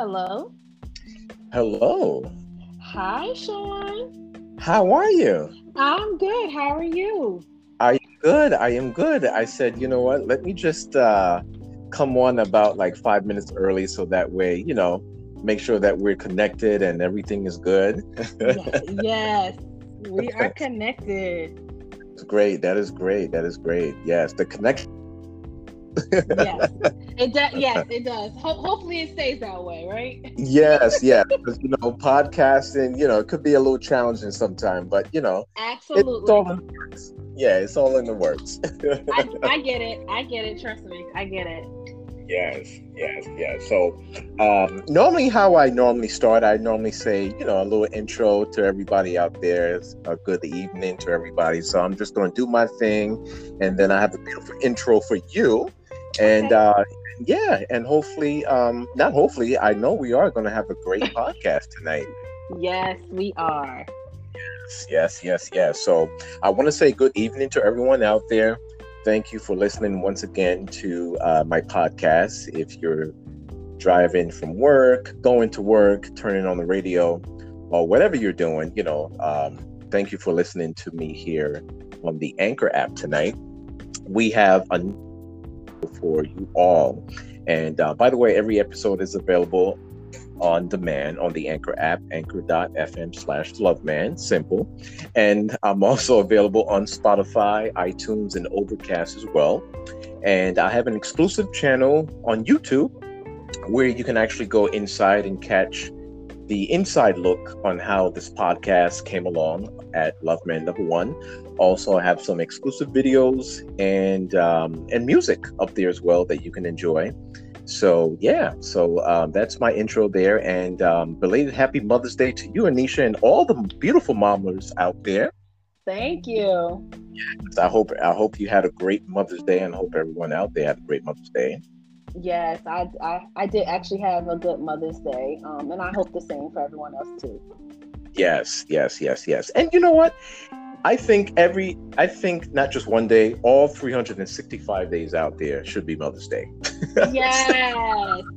Hello. Hello. Hi, Sean. How are you? I'm good. How are you? Are you good? I am good. I said, you know what? Let me just uh, come on about like five minutes early so that way, you know, make sure that we're connected and everything is good. yes, yes, we are connected. It's great. That is great. That is great. Yes, the connection yes, it does. Yes, it does. Ho- hopefully, it stays that way, right? yes, yeah. Because you know, podcasting, you know, it could be a little challenging sometimes, but you know, absolutely. It's all in the works. Yeah, it's all in the works. I, I get it. I get it. Trust me, I get it. Yes, yes, yes. So, um, normally, how I normally start, I normally say, you know, a little intro to everybody out there. It's A good evening to everybody. So I'm just going to do my thing, and then I have a beautiful intro for you and okay. uh, yeah, and hopefully, um, not hopefully, I know we are going to have a great podcast tonight. Yes, we are. Yes, yes, yes, yes. So I want to say good evening to everyone out there. Thank you for listening once again to uh, my podcast. If you're driving from work, going to work, turning on the radio, or whatever you're doing, you know, um, thank you for listening to me here on the Anchor app tonight. We have a for you all. And uh, by the way, every episode is available on demand on the Anchor app, anchor.fm slash loveman, simple. And I'm also available on Spotify, iTunes, and Overcast as well. And I have an exclusive channel on YouTube where you can actually go inside and catch the inside look on how this podcast came along at Love Man Number One. Also, I have some exclusive videos and um, and music up there as well that you can enjoy. So yeah, so um, that's my intro there, and um, belated Happy Mother's Day to you, Nyesha, and all the beautiful mamas out there. Thank you. I hope I hope you had a great Mother's Day, and hope everyone out there had a great Mother's Day. Yes, I, I, I did actually have a good Mother's Day, um, and I hope the same for everyone else too. Yes, yes, yes, yes. And you know what? I think every, I think not just one day, all 365 days out there should be Mother's Day. yes,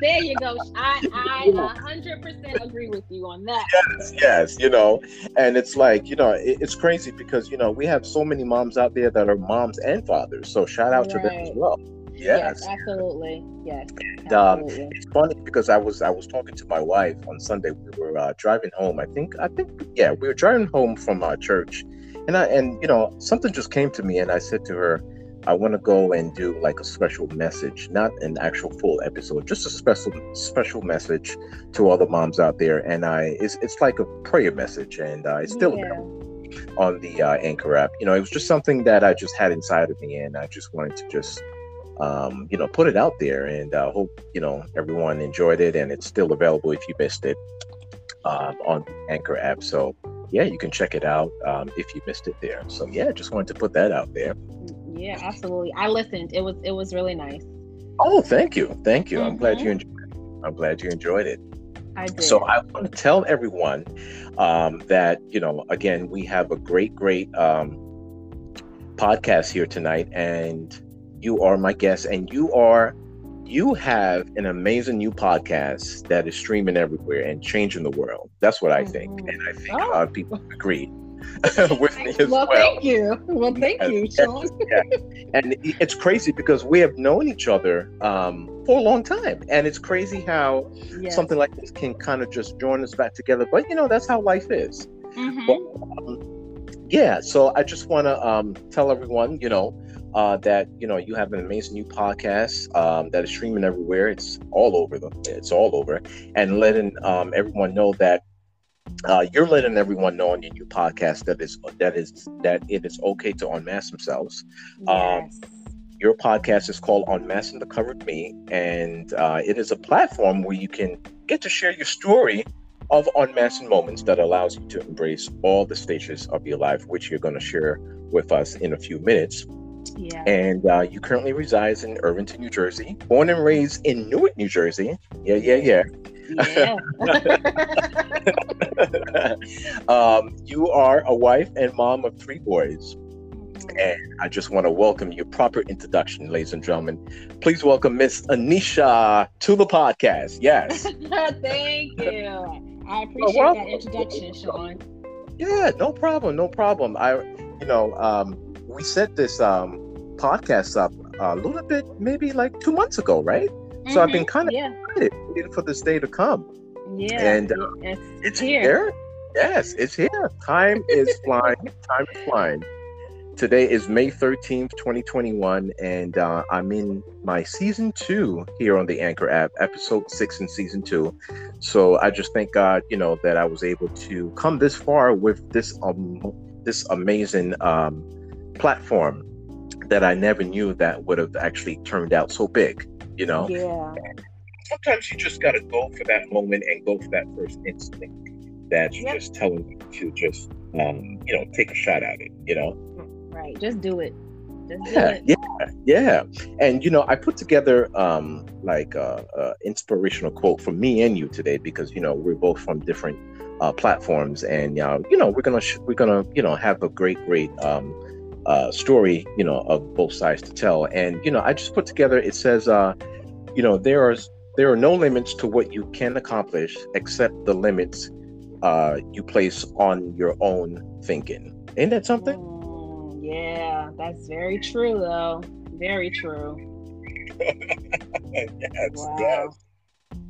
there you go. I, I 100% agree with you on that. Yes, yes, you know, and it's like, you know, it, it's crazy because, you know, we have so many moms out there that are moms and fathers. So shout out right. to them as well. Yes. yes, absolutely. Yes. And, um, it's funny because I was I was talking to my wife on Sunday. We were uh, driving home. I think I think yeah, we were driving home from our church, and I and you know something just came to me, and I said to her, I want to go and do like a special message, not an actual full episode, just a special special message to all the moms out there. And I it's it's like a prayer message, and uh, it's still. Yeah. On the uh, Anchor app, you know, it was just something that I just had inside of me, and I just wanted to just um, you know, put it out there and uh, hope, you know, everyone enjoyed it and it's still available if you missed it um, on Anchor app. So, yeah, you can check it out um, if you missed it there. So, yeah, just wanted to put that out there. Yeah, absolutely. I listened. It was it was really nice. Oh, thank you, thank you. Mm-hmm. I'm glad you mm-hmm. enjoyed. It. I'm glad you enjoyed it. I did. So I want to tell everyone um, that you know, again, we have a great, great um, podcast here tonight, and you are my guest, and you are you have an amazing new podcast that is streaming everywhere and changing the world. That's what I think, mm-hmm. and I think oh. a lot of people agree with me as well. Well, thank you. Well, thank you, Sean. yeah. And it's crazy because we have known each other um, for a long time, and it's crazy how yes. something like this can kind of just join us back together. But you know, that's how life is. Mm-hmm. But, um, yeah. So I just want to um, tell everyone, you know, uh, that you know you have an amazing new podcast um, that is streaming everywhere. It's all over the. It's all over, and letting um, everyone know that uh, you're letting everyone know on your new podcast that is that is that it is okay to unmask themselves. Um, yes. Um, your podcast is called Unmasking the Covered Me, and uh, it is a platform where you can get to share your story of unmasking moments that allows you to embrace all the stages of your life, which you're going to share with us in a few minutes. Yeah. And uh, you currently resides in Irvington, New Jersey. Born and raised in Newark, New Jersey. Yeah, yeah, yeah. Yeah. um, you are a wife and mom of three boys. And I just want to welcome you. Proper introduction, ladies and gentlemen. Please welcome Miss Nyesha to the podcast. Yes. Thank you. I appreciate well, that introduction, Sean. Yeah, no problem, no problem. I, you know, um, we set this um, podcast up a little bit, maybe like two months ago, right? Mm-hmm. So I've been mm-hmm. kind of yeah. excited for this day to come. Yeah, and uh, it's, it's here. here. Yes, it's here. Time is flying. Time is flying. Today is May 13th, 2021, and uh, I'm in my season two here on the Anchor app, episode six in season two. So I just thank God, you know, that I was able to come this far with this um, this amazing um, platform that I never knew that would have actually turned out so big, you know? Yeah. Sometimes you just got to go for that moment and go for that first instinct that's yep. just telling you to just, um, you know, take a shot at it, you know? Right. Just do it. Just do yeah, it. Yeah. Yeah. And, you know, I put together um, like a, a inspirational quote for me and you today because, you know, we're both from different uh, platforms and, uh, you know, we're going to, sh- we're going to, you know, have a great, great, um, uh, story, you know, of both sides to tell. And you know, I just put together. It says, uh, you know, there are there are no limits to what you can accomplish except the limits uh, you place on your own thinking. Ain't that something? Mm, yeah, that's very true, though. Very true. yes, wow. yes,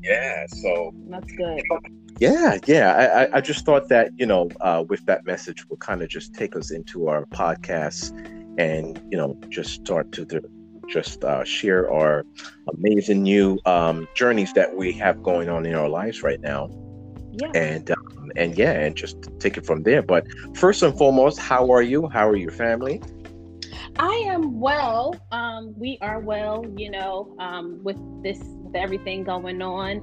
yeah. So that's good. Yeah, yeah. I, I just thought that, you know, uh, with that message will kind of just take us into our podcast and, you know, just start to the, just uh, share our amazing new um, journeys that we have going on in our lives right now. Yeah. And um, and yeah, and just take it from there. But first and foremost, how are you? How are your family? I am well. Um, we are well, you know, um, with this, with everything going on.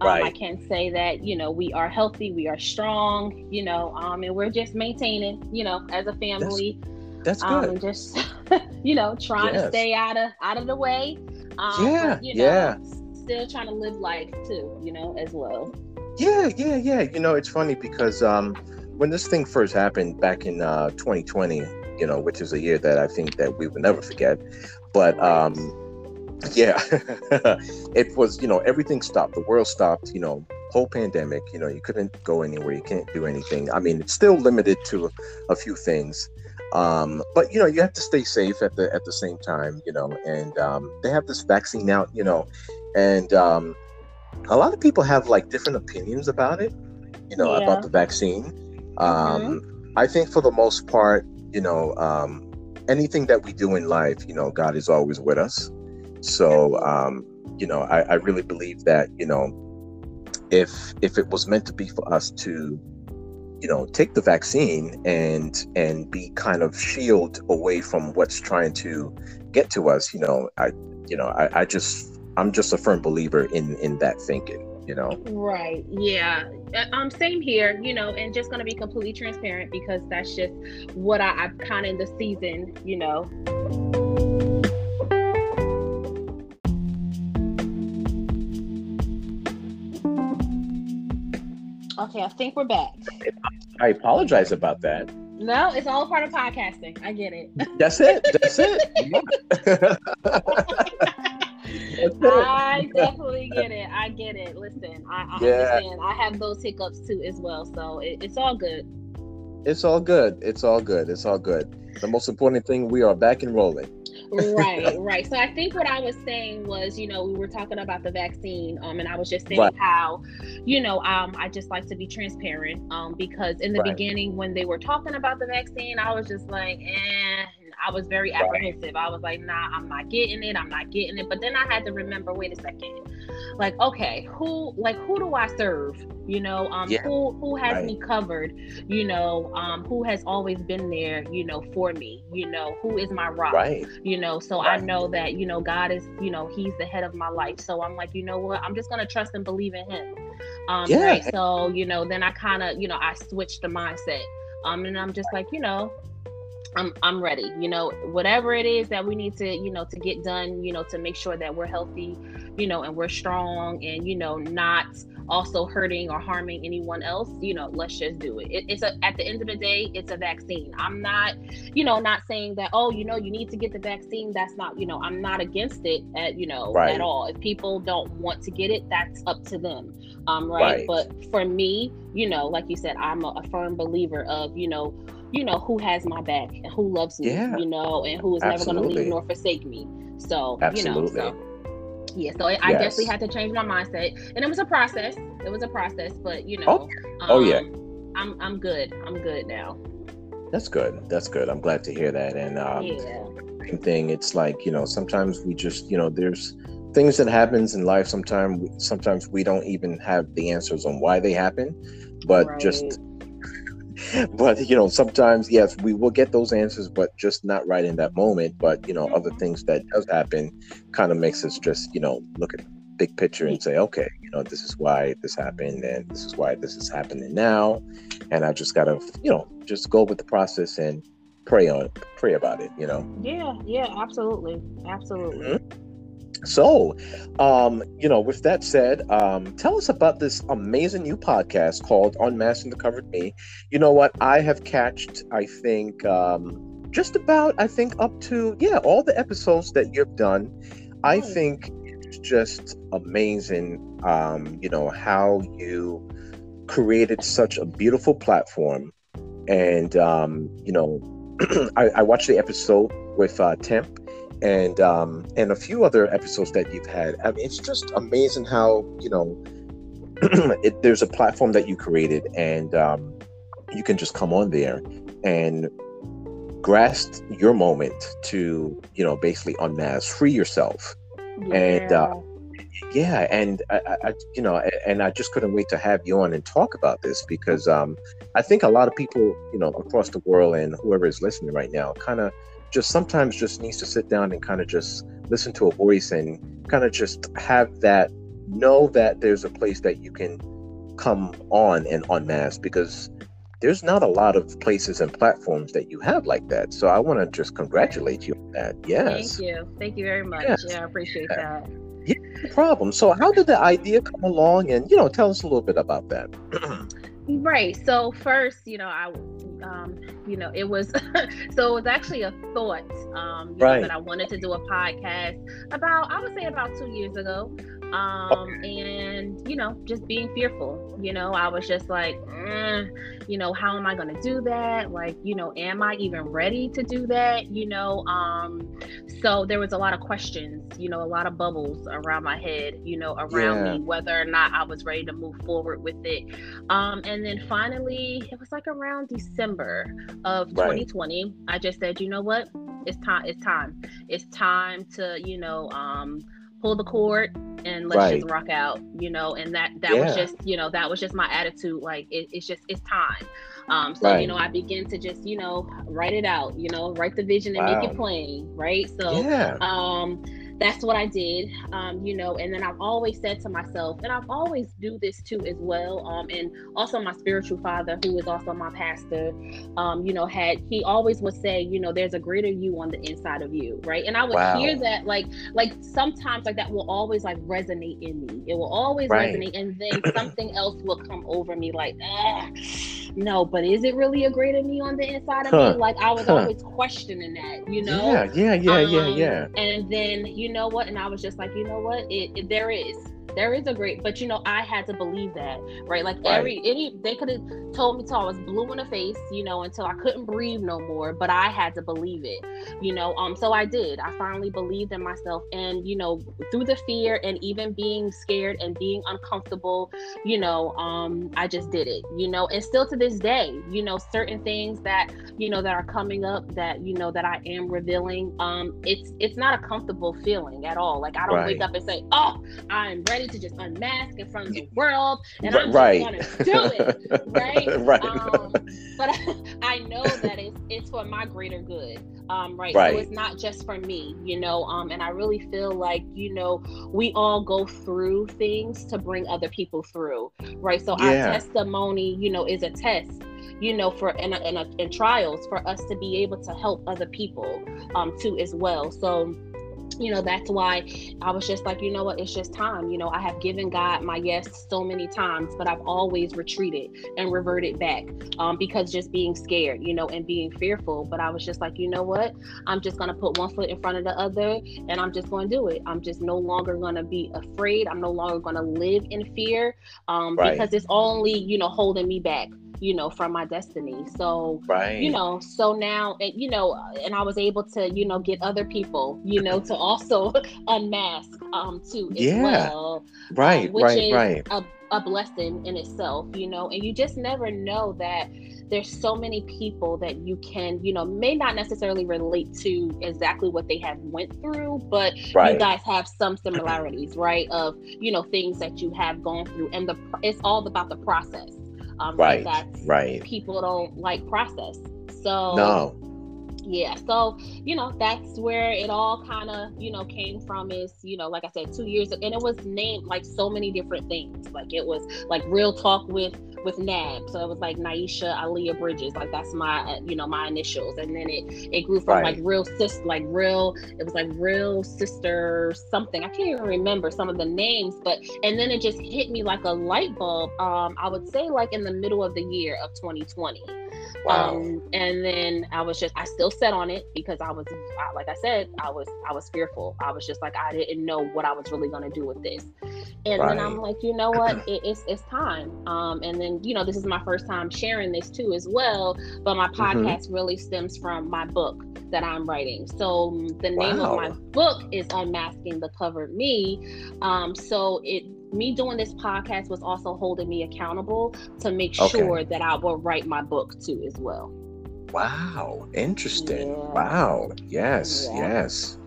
Um, right. I can say that you know we are healthy, we are strong, you know, um, and we're just maintaining, you know, as a family. That's, that's um, good. and just you know trying yes. to stay out of out of the way. Um, yeah, but, you know, yeah. Still trying to live life too, you know, as well. Yeah, yeah, yeah. You know, it's funny because um, when this thing first happened back in uh, 2020, you know, which is a year that I think that we will never forget, but um, yeah it was you know everything stopped. The world stopped you know whole pandemic you know you couldn't go anywhere you can't do anything. I mean it's still limited to a, a few things. Um, but you know you have to stay safe at the at the same time you know and um, they have this vaccine out you know and um, a lot of people have like different opinions about it you know yeah. about the vaccine. Um, mm-hmm. i think for the most part you know um, anything that we do in life you know god is always with us. So, um, you know, I, I really believe that, you know, if if it was meant to be for us to, you know, take the vaccine and and be kind of shield away from what's trying to get to us, you know, I you know, I, I just I'm just a firm believer in in that thinking you know right yeah uh, um same here you know and just gonna be completely transparent because that's just what i i'm kind of in the season you know Okay, I think we're back. I apologize about that. No, it's all part of podcasting. I get it. That's it. That's it. I definitely get it. I get it. Listen, I, I yeah. understand. I have those hiccups too as well. So it, it's all good. It's all good. It's all good. It's all good. The most important thing, we are back and rolling right, right. So I think what I was saying was, you know, we were talking about the vaccine, um, and I was just saying right. how, you know, um, I just like to be transparent, um, because in the right. beginning when they were talking about the vaccine, I was just like, eh, I was very apprehensive. Right. I was like, nah, I'm not getting it. I'm not getting it. But then I had to remember, wait a second. Like, okay, who like who do I serve? You know, um yeah. who who has right. me covered, you know, um, who has always been there, you know, for me, you know, who is my rock. Right. You know, so. I know that, you know, God is, you know, He's the head of my life. So I'm like, you know what, I'm just gonna trust and believe in him. Um yeah. right. So, you know, then I kind of, you know, I switched the mindset. Um, and I'm just like, you know, I'm I'm ready. You know, whatever it is that we need to, you know, to get done, you know, to make sure that we're healthy, you know, and we're strong and you know, not also hurting or harming anyone else, you know, let's just do it. it. It's a at the end of the day, it's a vaccine. I'm not, you know, not saying that oh, you know, you need to get the vaccine. That's not, you know, I'm not against it at you know right. at all. If people don't want to get it, that's up to them. Um, right? right. But for me, you know, like you said, I'm a, a firm believer of, you know, you know, who has my back and who loves me, yeah. you know, and who is Absolutely. never going to leave nor forsake me. So, Absolutely. you know, so yeah, so I yes. definitely had to change my mindset, and it was a process. It was a process, but you know, oh, um, oh yeah, I'm I'm good. I'm good now. That's good. That's good. I'm glad to hear that. And um, yeah. same thing. It's like you know, sometimes we just you know, there's things that happens in life. Sometimes sometimes we don't even have the answers on why they happen, but right. just but you know sometimes yes we will get those answers but just not right in that moment. But you know other things that does happen kind of makes us just you know look at big picture and say okay you know this is why this happened and this is why this is happening now. And i just gotta you know just go with the process and pray on pray about it you know? Yeah yeah absolutely absolutely. Mm-hmm. So, um, you know, with that said, um, tell us about this amazing new podcast called Unmasking the Covered Me. You know what? I have catched, I think, um, just about, I think, up to, yeah, all the episodes that you've done. I think it's just amazing, um, you know, how you created such a beautiful platform. And, um, you know, I, I watched the episode with uh, Temp and um, and a few other episodes that you've had. I mean, it's just amazing how you know it, there's a platform that you created, and um, you can just come on there and grasp your moment to you know basically unmask, free yourself, yeah. and. Uh, yeah and I, I, you know and i just couldn't wait to have you on and talk about this because um i think a lot of people you know across the world and whoever is listening right now kind of just sometimes just needs to sit down and kind of just listen to a voice and kind of just have that know that there's a place that you can come on and unmask because there's not a lot of places and platforms that you have like that. So I want to just congratulate you on that. Yes. Thank you. Thank you very much. Yes. Yeah, I appreciate that. Yeah, no problem. So how did the idea come along and you know, tell us a little bit about that. right. So first, you know, I um, you know, it was so it was actually a thought um, right. know, that I wanted to do a podcast about. I would say about two years ago, um, and you know, just being fearful. You know, I was just like, mm, you know, how am I going to do that? Like, you know, am I even ready to do that? You know, um, so there was a lot of questions. You know, a lot of bubbles around my head. You know, around yeah. me whether or not I was ready to move forward with it. Um, and then finally, it was like around December of right. 2020. I just said, you know what? It's time. It's time. It's time to, you know, um, pull the cord and let's right. just rock out, you know. And that that yeah. was just, you know, that was just my attitude. Like it, it's just it's time. Um, so right. you know, I begin to just, you know, write it out, you know, write the vision and wow. make it plain, right? So yeah. um that's what I did, um, you know. And then I've always said to myself, and I've always do this too as well. Um, and also my spiritual father, who is also my pastor, um, you know, had he always would say, you know, there's a greater you on the inside of you, right? And I would wow. hear that, like, like sometimes like that will always like resonate in me. It will always right. resonate, and then something else will come over me, like, ah no, but is it really a greater me on the inside of huh. me? Like I was huh. always questioning that, you know? Yeah, yeah, yeah, um, yeah, yeah. And then you know what? And I was just like, you know what? It, it there is there is a great but you know i had to believe that right? Like right. every any they could have told me till i was blue in the face you know until i couldn't breathe no more but i had to believe it you know? Um so i did. I finally believed in myself and you know through the fear and even being scared and being uncomfortable you know um i just did it you know? And still to this day you know certain things that you know that are coming up that you know that i am revealing um it's it's not a comfortable feeling at all. Like i don't right. wake up and say oh i'm ready ready to just unmask in front of the world and I'm right. to do it. Right. right. Um, but I, know that it's, it's for my greater good. Um, right? right. So it's not just for me, you know. Um, and I really feel like, you know, we all go through things to bring other people through. Right. So yeah. our testimony, you know, is a test you know, for in, in, in trials for us to be able to help other people um, too as well. So you know that's why i was just like you know what it's just time. You know i have given god my yes so many times but i've always retreated and reverted back um, because just being scared you know and being fearful. But i was just like you know what i'm just going to put one foot in front of the other and i'm just going to do it. I'm just no longer going to be afraid. I'm no longer going to live in fear um, right. because it's only you know holding me back you know from my destiny so right you know so now and you know and i was able to you know get other people you know to also unmask um too as yeah. well right um, which right is right a, a blessing in itself you know and you just never know that there's so many people that you can you know may not necessarily relate to exactly what they have went through but right. you guys have some similarities right of you know things that you have gone through and the it's all about the process um, right. right. People don't like process. So no. Yeah. So, you know, that's where it all kind of, you know, came from is, you know, like I said, two years and it was named like so many different things. Like it was like real talk with with NAB. So it was like Nyesha Aliyah Bridges. Like that's my, uh, you know, my initials. And then it it grew from right. like real sis, like real. It was like real sister something. I can't even remember some of the names, but and then it just hit me like a light bulb. Um, I would say like in the middle of the year of 2020. Wow. Um, and then I was just, I still set on it because I was, like I said, I was, I was fearful. I was just like, I didn't know what I was really going to do with this. And right. then I'm like, you know what? It, it's, it's time. Um, and then, you know, this is my first time sharing this too as well. But my mm-hmm. podcast mm-hmm. really stems from my book that I'm writing. So the name wow. of my book is Unmasking the Covered Me. Um, so it me doing this podcast was also holding me accountable to make okay. sure that I will write my book too as well. Wow, interesting. Yeah. Wow, yes, yeah. yes.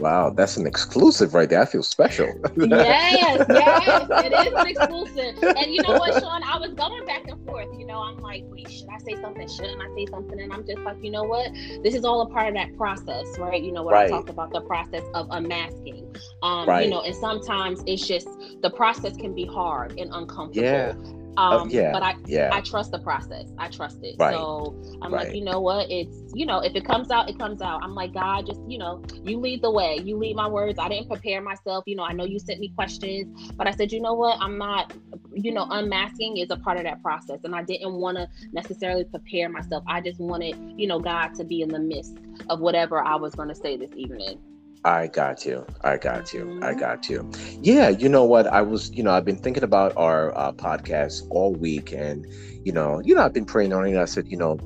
Wow, that's an exclusive right there. I feel special. yes, yes, it is an exclusive. And you know what, Sean? I was going back and forth. You know, I'm like, wait, should I say something? Shouldn't I say something? And I'm just like, you know what? This is all a part of that process, right? You know, what right. I talked about the process of unmasking. Um, right. you know, and sometimes it's just the process can be hard and uncomfortable. Yeah. Um, uh, yeah, but I yeah. I trust the process. I trust it. Right. So I'm right. like, you know what? It's you know, if it comes out, it comes out. I'm like, God, just you know, you lead the way. You lead my words. I didn't prepare myself. You know, I know you sent me questions, but I said, you know what? I'm not. You know, unmasking is a part of that process, and I didn't want to necessarily prepare myself. I just wanted, you know, God to be in the midst of whatever I was going to say this evening. I got you. I got you. I got you. Yeah, you know what? I was, you know, I've been thinking about our uh, podcast all week, and you know, you know, I've been praying on it. I said, you know,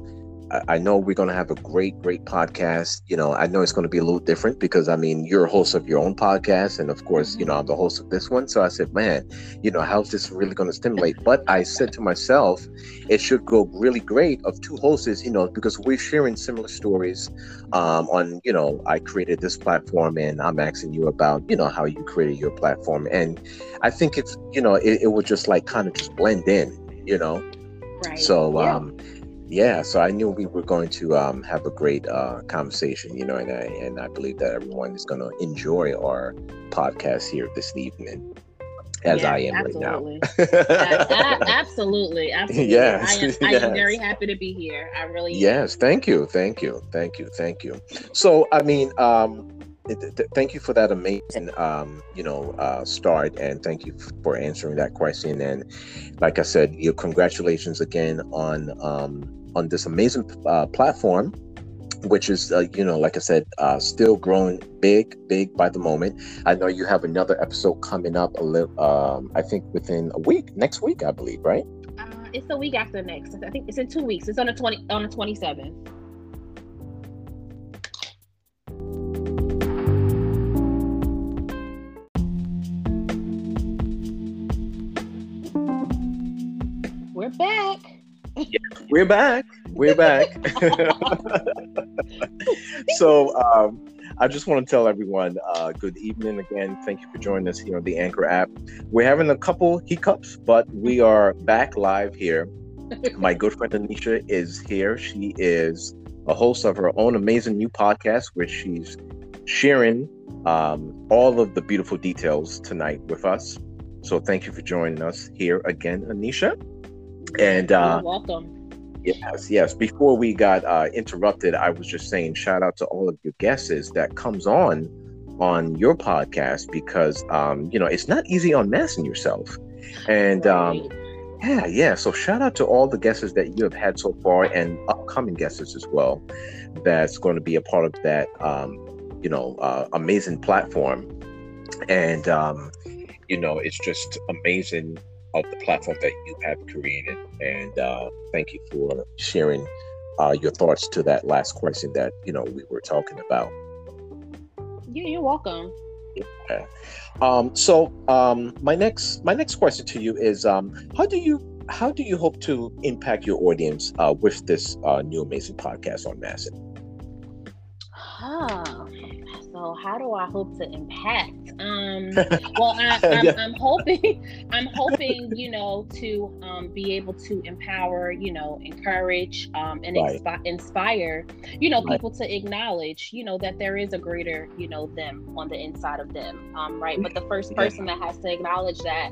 I, know we're going to have a great, great podcast. You know, I know it's going to be a little different because I mean, you're a host of your own podcast, and of course, you know, I'm the host of this one. So I said, man, you know, how's this really going to stimulate? But I said to myself, it should go really great of two hosts, you know, because we're sharing similar stories. Um, on, you know, I created this platform, and I'm asking you about, you know, how you created your platform, and I think it's, you know, it, it would just like kind of just blend in, you know. Right. So, yeah. um yeah, so I knew we were going to um, have a great uh, conversation, you know, and I and I believe that everyone is going to enjoy our podcast here this evening, as yes, I am absolutely. right now. absolutely, absolutely. Yes, I am, I am very happy to be here. I really. Yes, thank you, thank you, thank you, thank you. So, I mean, um, thank you for that amazing um, you know uh, start and thank you for answering that question and like i said you congratulations again on um, on this amazing uh, platform which is uh, you know like i said uh, still growing big big by the moment. I know you have another episode coming up a little um, i think within a week next week i believe right? Uh, it's a week after next. I think it's in two weeks. It's on the 20 on the 27th we're back. We're back. so um, I just want to tell everyone uh, good evening again. Thank you for joining us here on the Anchor app. We're having a couple hiccups, but we are back live here. My good friend Nyesha is here. She is a host of her own amazing new podcast, where she's sharing um, all of the beautiful details tonight with us. So thank you for joining us here again, Nyesha. And uh, You're welcome Yes, yes. Before we got uh, interrupted, I was just saying shout out to all of your guests that comes on on your podcast because um, you know it's not easy on unmasking yourself, and um, yeah, yeah. So shout out to all the guests that you have had so far and upcoming guests as well. That's going to be a part of that um, you know uh, amazing platform, and um, you know it's just amazing of the platform that you have created. And uh, thank you for sharing uh, your thoughts to that last question that you know we were talking about. Yeah, you're welcome. Yeah. Um, so um, my next my next question to you is um, how do you how do you hope to impact your audience uh, with this uh, new amazing podcast on Massive? Huh. How do I hope to impact? Um, well, I, am yeah. I'm hoping, I'm hoping, you know, to um, be able to empower, you know, encourage, um, and right. expi- inspire, you know, people right. to acknowledge, you know, that there is a greater, you know, them on the inside of them, um, right? But the first person yeah. that has to acknowledge that,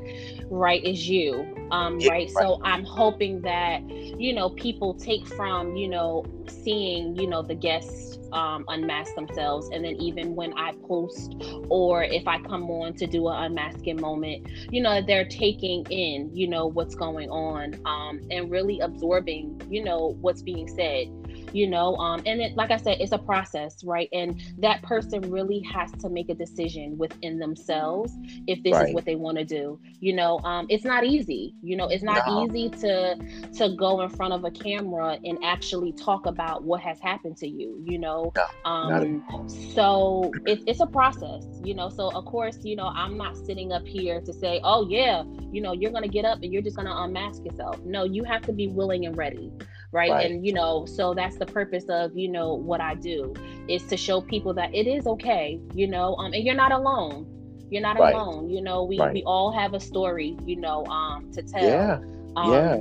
right, is you, um, yeah, right? right? So I'm hoping that, you know, people take from, you know, seeing, you know, the guests um, unmask themselves. And then even when I post or if I come on to do an unmasking moment, you know, they're taking in, you know, what's going on um, and really absorbing, you know, what's being said you know um and it like i said it's a process right and that person really has to make a decision within themselves if this right. is what they want to do you know um it's not easy you know it's not no. easy to to go in front of a camera and actually talk about what has happened to you you know no, um so it, it's a process you know so of course you know i'm not sitting up here to say oh yeah you know you're gonna get up and you're just gonna unmask yourself no you have to be willing and ready right? right? And you know, so that's the purpose of you know what I do is to show people that it is okay, you know, um, and you're not alone. You're not right. alone. You know, we right. we all have a story, you know, um, to tell. Yeah. Um, yeah.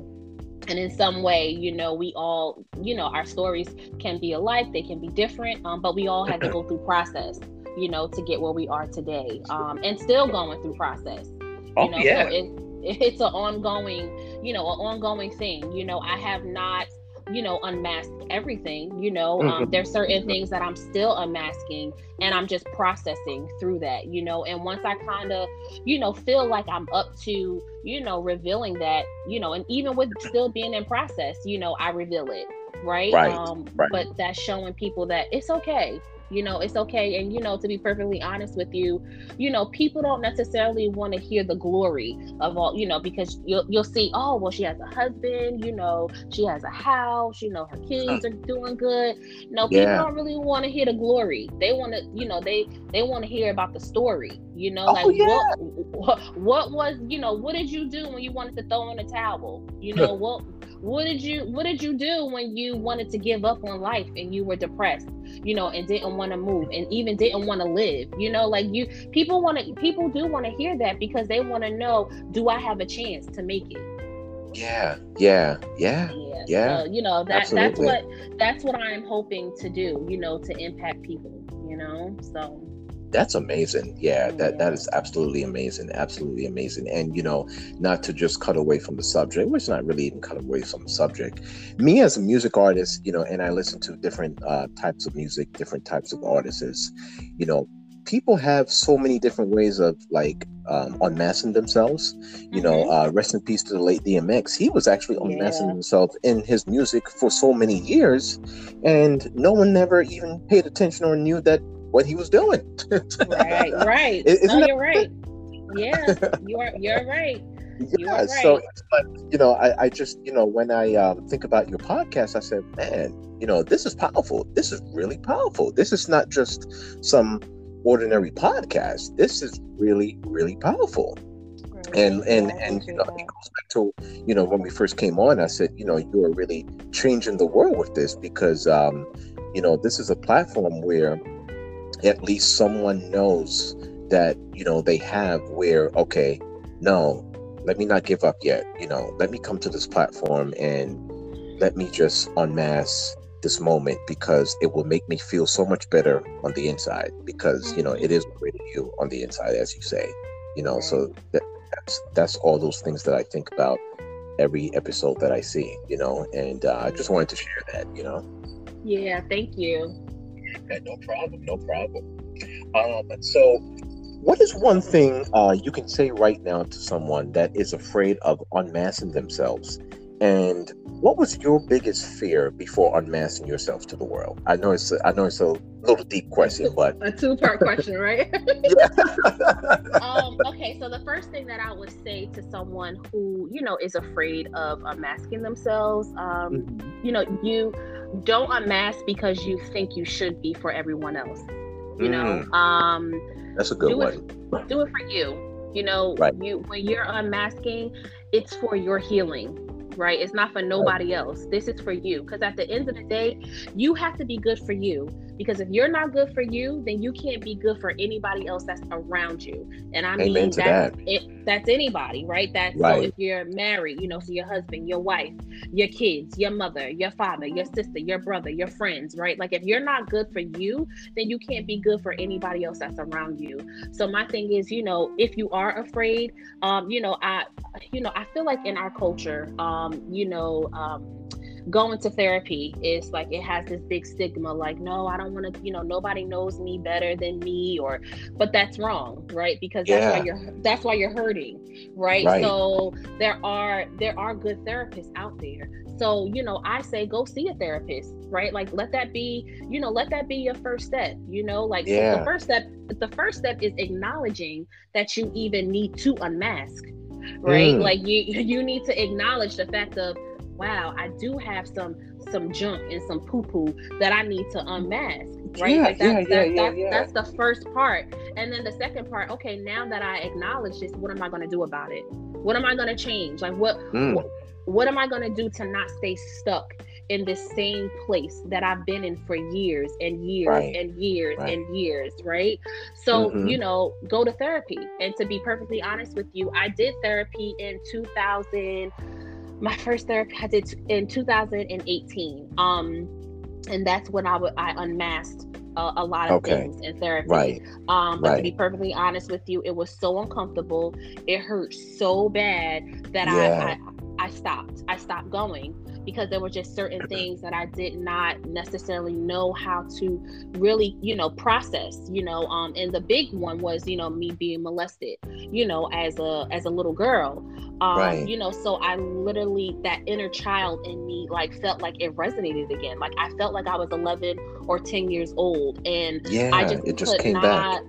And in some way, you know, we all, you know, our stories can be alike, they can be different, um, but we all had to go through process, you know, to get where we are today, um, and still going through process. You oh, know, yeah. so it, it's an ongoing, you know, an ongoing thing. You know, I have not you know unmask everything you know um, mm-hmm. there's certain things that i'm still unmasking and i'm just processing through that you know and once i kind of you know feel like i'm up to you know revealing that you know and even with still being in process you know i reveal it right, right. um right. but that's showing people that it's okay you know it's okay and you know to be perfectly honest with you you know people don't necessarily want to hear the glory of all you know because you'll, you'll see oh well she has a husband you know she has a house you know her kids are doing good no people yeah. don't really want to hear the glory they want to you know they they want to hear about the story you know oh, like yeah. what, what what was you know what did you do when you wanted to throw in a towel you know what what did you what did you do when you wanted to give up on life and you were depressed you know and didn't want to move and even didn't want to live you know like you people want to people do want to hear that because they want to know do i have a chance to make it yeah yeah yeah yeah, yeah. So, you know that Absolutely. that's what that's what i'm hoping to do you know to impact people you know so that's amazing yeah that that is absolutely amazing absolutely amazing and you know not to just cut away from the subject which not really even cut away from the subject me as a music artist you know and i listen to different uh, types of music different types of artists you know people have so many different ways of like um, unmasking themselves. You mm-hmm. know, uh, rest in peace to the late DMX. He was actually unmasking yeah. himself in his music for so many years, and no one never even paid attention or knew that what he was doing. right, right. Isn't no, you're right. Yeah, you're you're right. Yeah, right. so like, you know, I, I just you know when I um, think about your podcast, I said, man, you know, this is powerful. This is really powerful. This is not just some ordinary podcast. This is really really powerful. And and and you know, it goes back to you know when we first came on. I said, you know, you are really changing the world with this because um, you know this is a platform where at least someone knows that you know they have where okay no let me not give up yet you know let me come to this platform and let me just unmask this moment because it will make me feel so much better on the inside because you know it is already you on the inside as you say you know so that, that's that's all those things that i think about every episode that I see, you know, and uh, I just wanted to share that, you know. Yeah, thank you. Yeah, no problem, no problem. Um, so, what is one thing uh, you can say right now to someone that is afraid of unmasking themselves? And what was your biggest fear before unmasking yourself to the world? I know it's a, I know it's a little deep question, but a two part question, right? um, okay, so the first thing that I would say to someone who you know is afraid of unmasking themselves, um, mm-hmm. you know, you don't unmask because you think you should be for everyone else. You mm. know, um, that's a good do one. It, do it for you. You know, right. you when you're unmasking, it's for your healing right? It's not for nobody else. This is for you. Because at the end of the day, you have to be good for you. Because if you're not good for you, then you can't be good for anybody else that's around you. And I mean that's that. it, that's anybody, right? That's right. so if you're married, you know, so your husband, your wife, your kids, your mother, your father, your sister, your brother, your friends, right? Like if you're not good for you, then you can't be good for anybody else that's around you. So my thing is, you know, if you are afraid, um, you know, I you know, I feel like in our culture, um, you know, um going to therapy is like it has this big stigma like no i don't want to you know nobody knows me better than me or but that's wrong right because yeah. that's why you're that's why you're hurting right? right so there are there are good therapists out there so you know i say go see a therapist right like let that be you know let that be your first step you know like yeah. so the first step the first step is acknowledging that you even need to unmask right mm. like you you need to acknowledge the fact of wow, I do have some some junk and some poo poo that I need to unmask. Right? Yeah, like that, yeah, yeah, that's, yeah, that's the first part. And then the second part, okay, now that I acknowledge this, what am I gonna do about it? What am I gonna change? Like what mm. what, what am I gonna do to not stay stuck in the same place that I've been in for years and years right. and years right. and years, right? So, mm-hmm. you know, go to therapy. And to be perfectly honest with you, I did therapy in 2000 my first therapy I did in 2018. Um, and that's when I I unmasked a, a lot of okay. things in therapy. Right. Um, but right. to be perfectly honest with you, it was so uncomfortable. It hurt so bad that yeah. I, I I stopped. I stopped going because there were just certain things that I did not necessarily know how to really, you know, process, you know, um and the big one was, you know, me being molested, you know, as a as a little girl. Um, right. you know, so I literally that inner child in me like felt like it resonated again. Like I felt like I was 11 or 10 years old and yeah, I just it just could came not back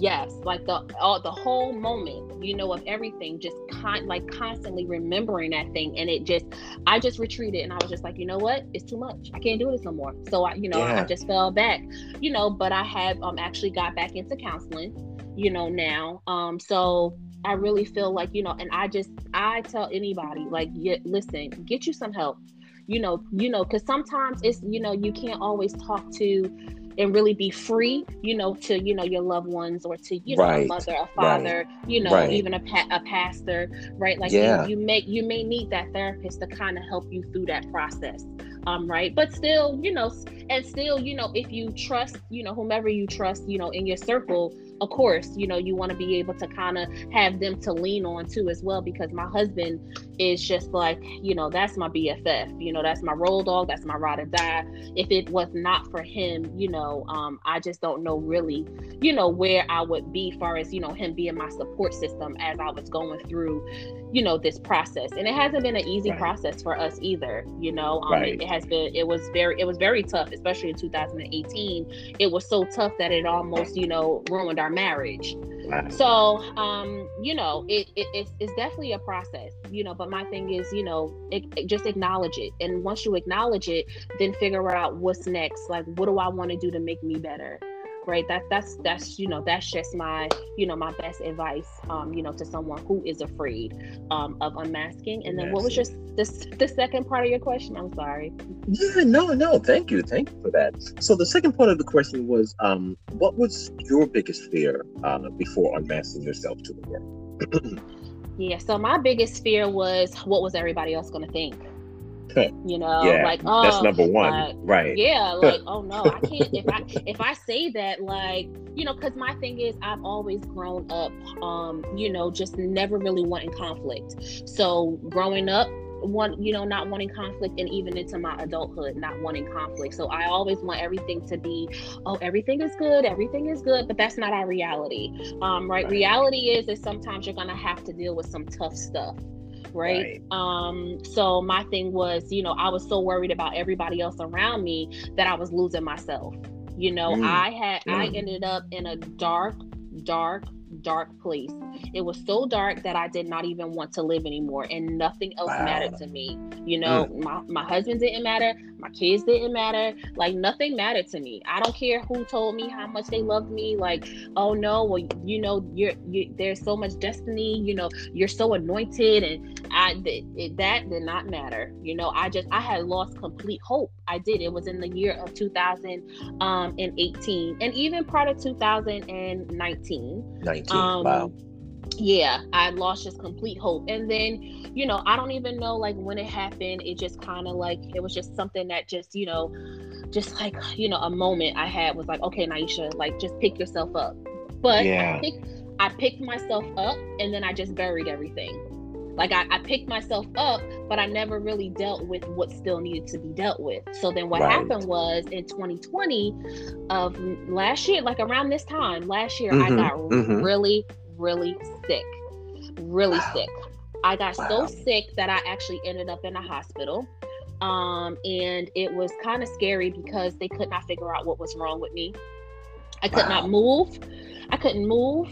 yes like the all the whole moment you know of everything just con- like constantly remembering that thing and it just i just retreated and i was just like you know what? It's too much. I can't do this no more. So i you know yeah. i just fell back you know but i have um actually got back into counseling you know now um so i really feel like you know and i just i tell anybody like yeah, listen get you some help. You know you know because sometimes it's you know you can't always talk to and really be free, you know, to you know your loved ones or to you know right. a mother, a father, right. you know, right. even a pa- a pastor, right? Like yeah. you, you may you may need that therapist to kind of help you through that process um right but still you know and still you know if you trust you know whomever you trust you know in your circle of course you know you want to be able to kind of have them to lean on too as well because my husband is just like you know that's my bff you know that's my roll dog that's my ride or die if it was not for him you know um i just don't know really you know where i would be far as you know him being my support system as i was going through you know this process. And it hasn't been an easy right. process for us either you know? Um, right. it, it, has been it was very it was very tough especially in 2018 it was so tough that it almost you know ruined our marriage. Wow. so um you know it, it it's, it's definitely a process you know but my thing is you know it, it just acknowledge it. And once you acknowledge it then figure out what's next. Like what do i want to do to make me better right? That that's that's you know that's just my you know my best advice um you know to someone who is afraid um of unmasking. And then what was your this the second part of your question? I'm sorry. Yeah no no thank you thank you for that. So the second part of the question was um what was your biggest fear uh, before unmasking yourself to the world? Yeah so my biggest fear was what was everybody else going to think you know yeah, like oh that's number one. right. yeah like oh no i can't if i if i say that like you know because my thing is i've always grown up um you know just never really wanting conflict. So growing up want you know not wanting conflict and even into my adulthood not wanting conflict. So i always want everything to be oh everything is good everything is good but that's not our reality. Um, right? right. reality is that sometimes you're gonna have to deal with some tough stuff right? right? Um, so my thing was, you know, I was so worried about everybody else around me that I was losing myself. You know, mm. I had mm. I ended up in a dark, dark, dark place. It was so dark that I did not even want to live anymore, and nothing else wow. mattered to me. You know, mm. my, my husband didn't matter, my kids didn't matter, like nothing mattered to me. I don't care who told me how much they loved me. Like, oh no, well, you know, you're you, there's so much destiny. You know, you're so anointed, and I it, that did not matter. You know, I just I had lost complete hope. I did. It was in the year of 2018, um, and even part of 2019. 19. Um, wow yeah i lost just complete hope and then you know i don't even know like when it happened it just kind of like it was just something that just you know just like you know a moment i had was like okay Nyesha like just pick yourself up but yeah. I, picked, I picked myself up and then i just buried everything like I, I, picked myself up but i never really dealt with what still needed to be dealt with so then what right. happened was in 2020 of last year like around this time last year mm-hmm. i got mm-hmm. really really sick, really wow. sick. I got wow. so sick that I actually ended up in a hospital. Um, and it was kind of scary because they could not figure out what was wrong with me. I could wow. not move. I couldn't move.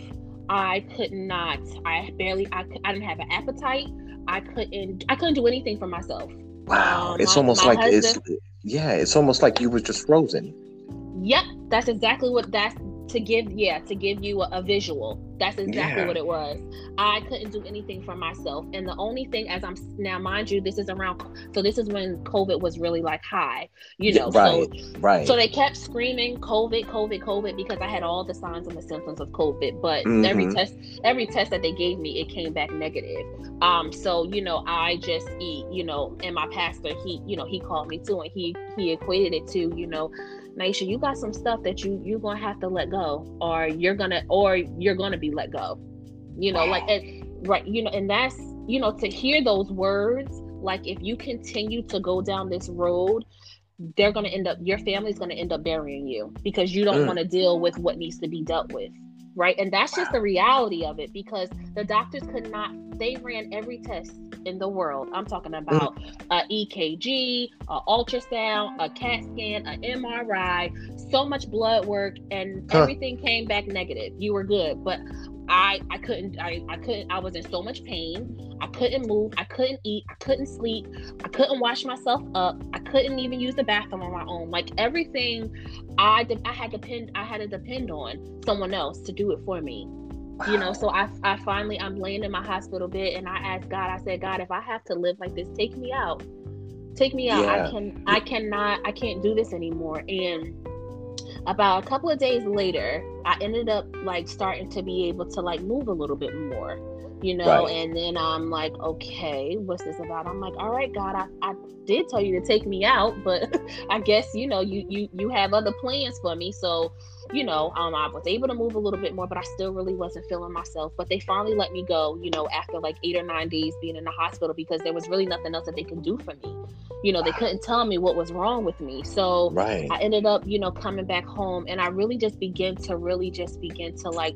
I could not. I barely. I, I didn't have an appetite. I couldn't. I couldn't do anything for myself. Wow, um, it's my, almost my like husband, it's. Yeah, it's almost like you were just frozen. Yep, that's exactly what that's to give yeah to give you a, a visual. That's exactly yeah. what it was. I couldn't do anything for myself. And the only thing as i'm now mind you this is around so this is when covid was really like high you know right so, right so they kept screaming covid covid covid because i had all the signs and the symptoms of covid. But mm-hmm. every test every test that they gave me it came back negative. Um so you know i just eat you know and my pastor he you know he called me too and he he equated it to you know Nyesha, you got some stuff that you you're gonna have to let go, or you're gonna or you're gonna be let go. You know, like right, you know, and that's you know to hear those words. Like if you continue to go down this road, they're gonna end up your family's gonna end up burying you because you don't mm. want to deal with what needs to be dealt with right? And that's just the reality of it because the doctors could not, they ran every test in the world. I'm talking mm. about a EKG, a ultrasound, a CAT scan, an MRI, so much blood work, and huh. everything came back negative. You were good, but I I couldn't I, I couldn't I was in so much pain. I couldn't move. I couldn't eat. I couldn't sleep. I couldn't wash myself up. I couldn't even use the bathroom on my own. Like everything, I I had to depend I had to depend on someone else to do it for me. Wow. You know, so I I finally I'm laying in my hospital bed and I asked God. I said, God, if I have to live like this, take me out. Take me out. Yeah. I can I cannot I can't do this anymore. And about a couple of days later, I ended up like starting to be able to like move a little bit more, you know. Right. And then I'm like, okay, what's this about? I'm like, all right, God, I, I did tell you to take me out, but I guess you know you you you have other plans for me. So you know, um, I was able to move a little bit more, but I still really wasn't feeling myself. But they finally let me go, you know, after like eight or nine days being in the hospital because there was really nothing else that they could do for me. You know, they couldn't tell me what was wrong with me. So right. I ended up, you know, coming back home and I really just began to really just begin to like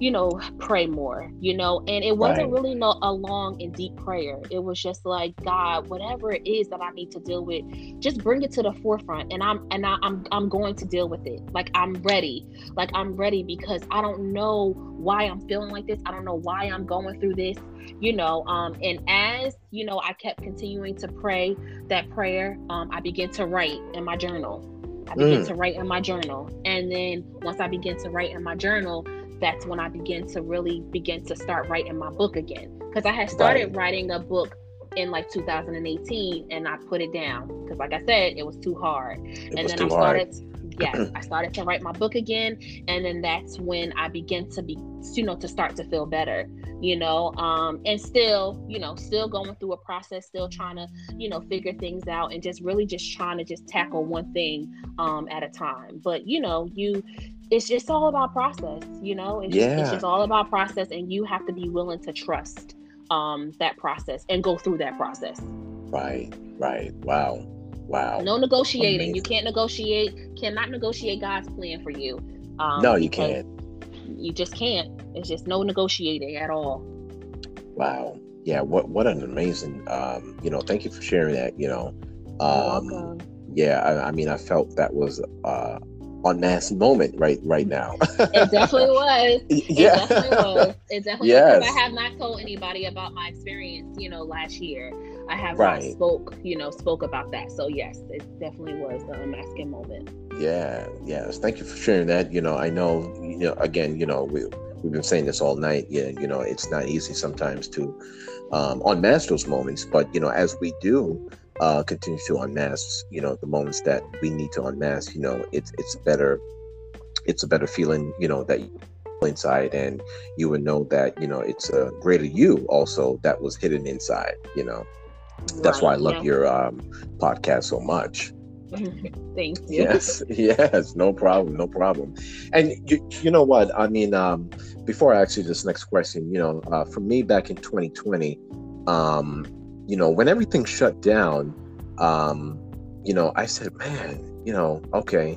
you know, pray more, you know, and it wasn't right. really no, a long and deep prayer. It was just like, God, whatever it is that I need to deal with, just bring it to the forefront. And I'm, and I, I'm, I'm going to deal with it. Like I'm ready. Like I'm ready because I don't know why I'm feeling like this. I don't know why I'm going through this, you know. Um, and as, you know, I kept continuing to pray that prayer, um, I began to write in my journal. I began mm. to write in my journal. And then once I began to write in my journal, that's when I began to really begin to start writing my book again. Because I had started right. writing a book in like 2018 and I put it down because like I said, it was too hard. It and then I started yes, I started to write my book again. And then that's when I began to be, you know, to start to feel better, you know, um, and still, you know, still going through a process, still trying to, you know, figure things out and just really just trying to just tackle one thing um, at a time. But, you know, you, it's just all about process, you know, it's, yeah. just, it's just all about process and you have to be willing to trust um, that process and go through that process. Right, right. Wow. Wow. No negotiating. Amazing. You can't negotiate, cannot negotiate God's plan for you. Um, no, you can't. You just can't. It's just no negotiating at all. Wow. Yeah, what what an amazing um, you know, thank you for sharing that, you know. Um yeah, I, I mean I felt that was uh unmasked moment right right now. it definitely was. Yeah. It definitely was. It definitely yes. was. I have not told anybody about my experience, you know, last year. I have right. not spoke, you know, spoke about that. So yes, it definitely was the unmasking moment. Yeah, yes. Thank you for sharing that. You know, I know, you know, again, you know, we we've been saying this all night. Yeah, you know, it's not easy sometimes to um, unmask those moments, but you know, as we do, uh, continue to unmask, you know, the moments that we need to unmask, you know, it's it's better, it's a better feeling, you know, that inside and you would know that, you know, it's a greater you also that was hidden inside, you know. Right, That's why I love yeah. your um, podcast so much. Thank you. Yes, yes, no problem, no problem. And you, you know what? I mean, um, before I ask you this next question, you know, uh, for me back in 2020, um, you know, when everything shut down, um, you know, I said, man, you know, okay,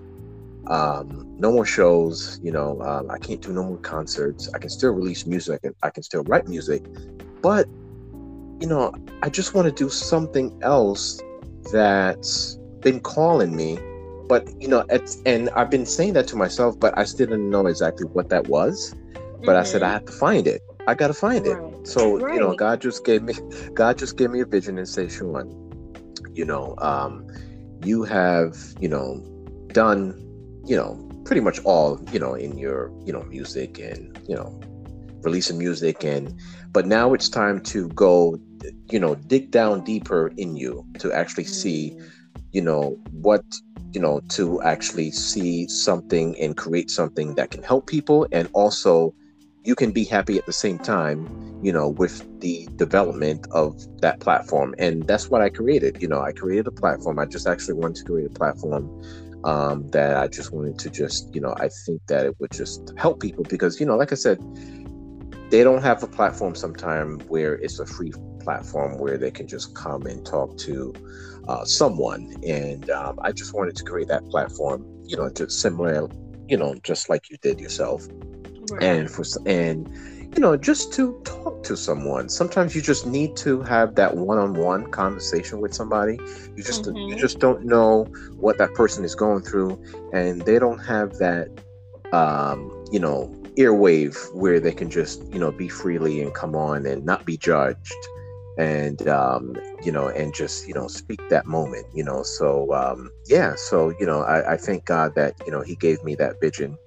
um, no more shows, you know, um, I can't do no more concerts. I can still release music and I can still write music, but, you know, I just want to do something else that's been calling me. But, you know, it's, and I've been saying that to myself, but I still didn't know exactly what that was. But mm-hmm. I said, I mm-hmm. have to find it. I got to find right. it. So right. you know, God just gave me, God just gave me a vision and say, Sean, you know, um, you have, you know, done, you know, pretty much all, you know, in your, you know, music and, you know, releasing music and, but now it's time to go, you know, dig down deeper in you to actually see, mm. you know, what you know to actually see something and create something that can help people and also you can be happy at the same time you know with the development of that platform. And that's what i created you know i created a platform. I just actually wanted to create a platform um, that i just wanted to just you know i think that it would just help people because you know like i said they don't have a platform sometime where it's a free platform where they can just come and talk to uh, someone. And um, i just wanted to create that platform you know just similar you know just like you did yourself right. and for and you know just to talk to someone sometimes you just need to have that one-on-one conversation with somebody you just mm-hmm. you just don't know what that person is going through and they don't have that um you know earwave where they can just you know be freely and come on and not be judged and um you know and just you know speak that moment you know so um yeah so you know I, I thank god that you know he gave me that vision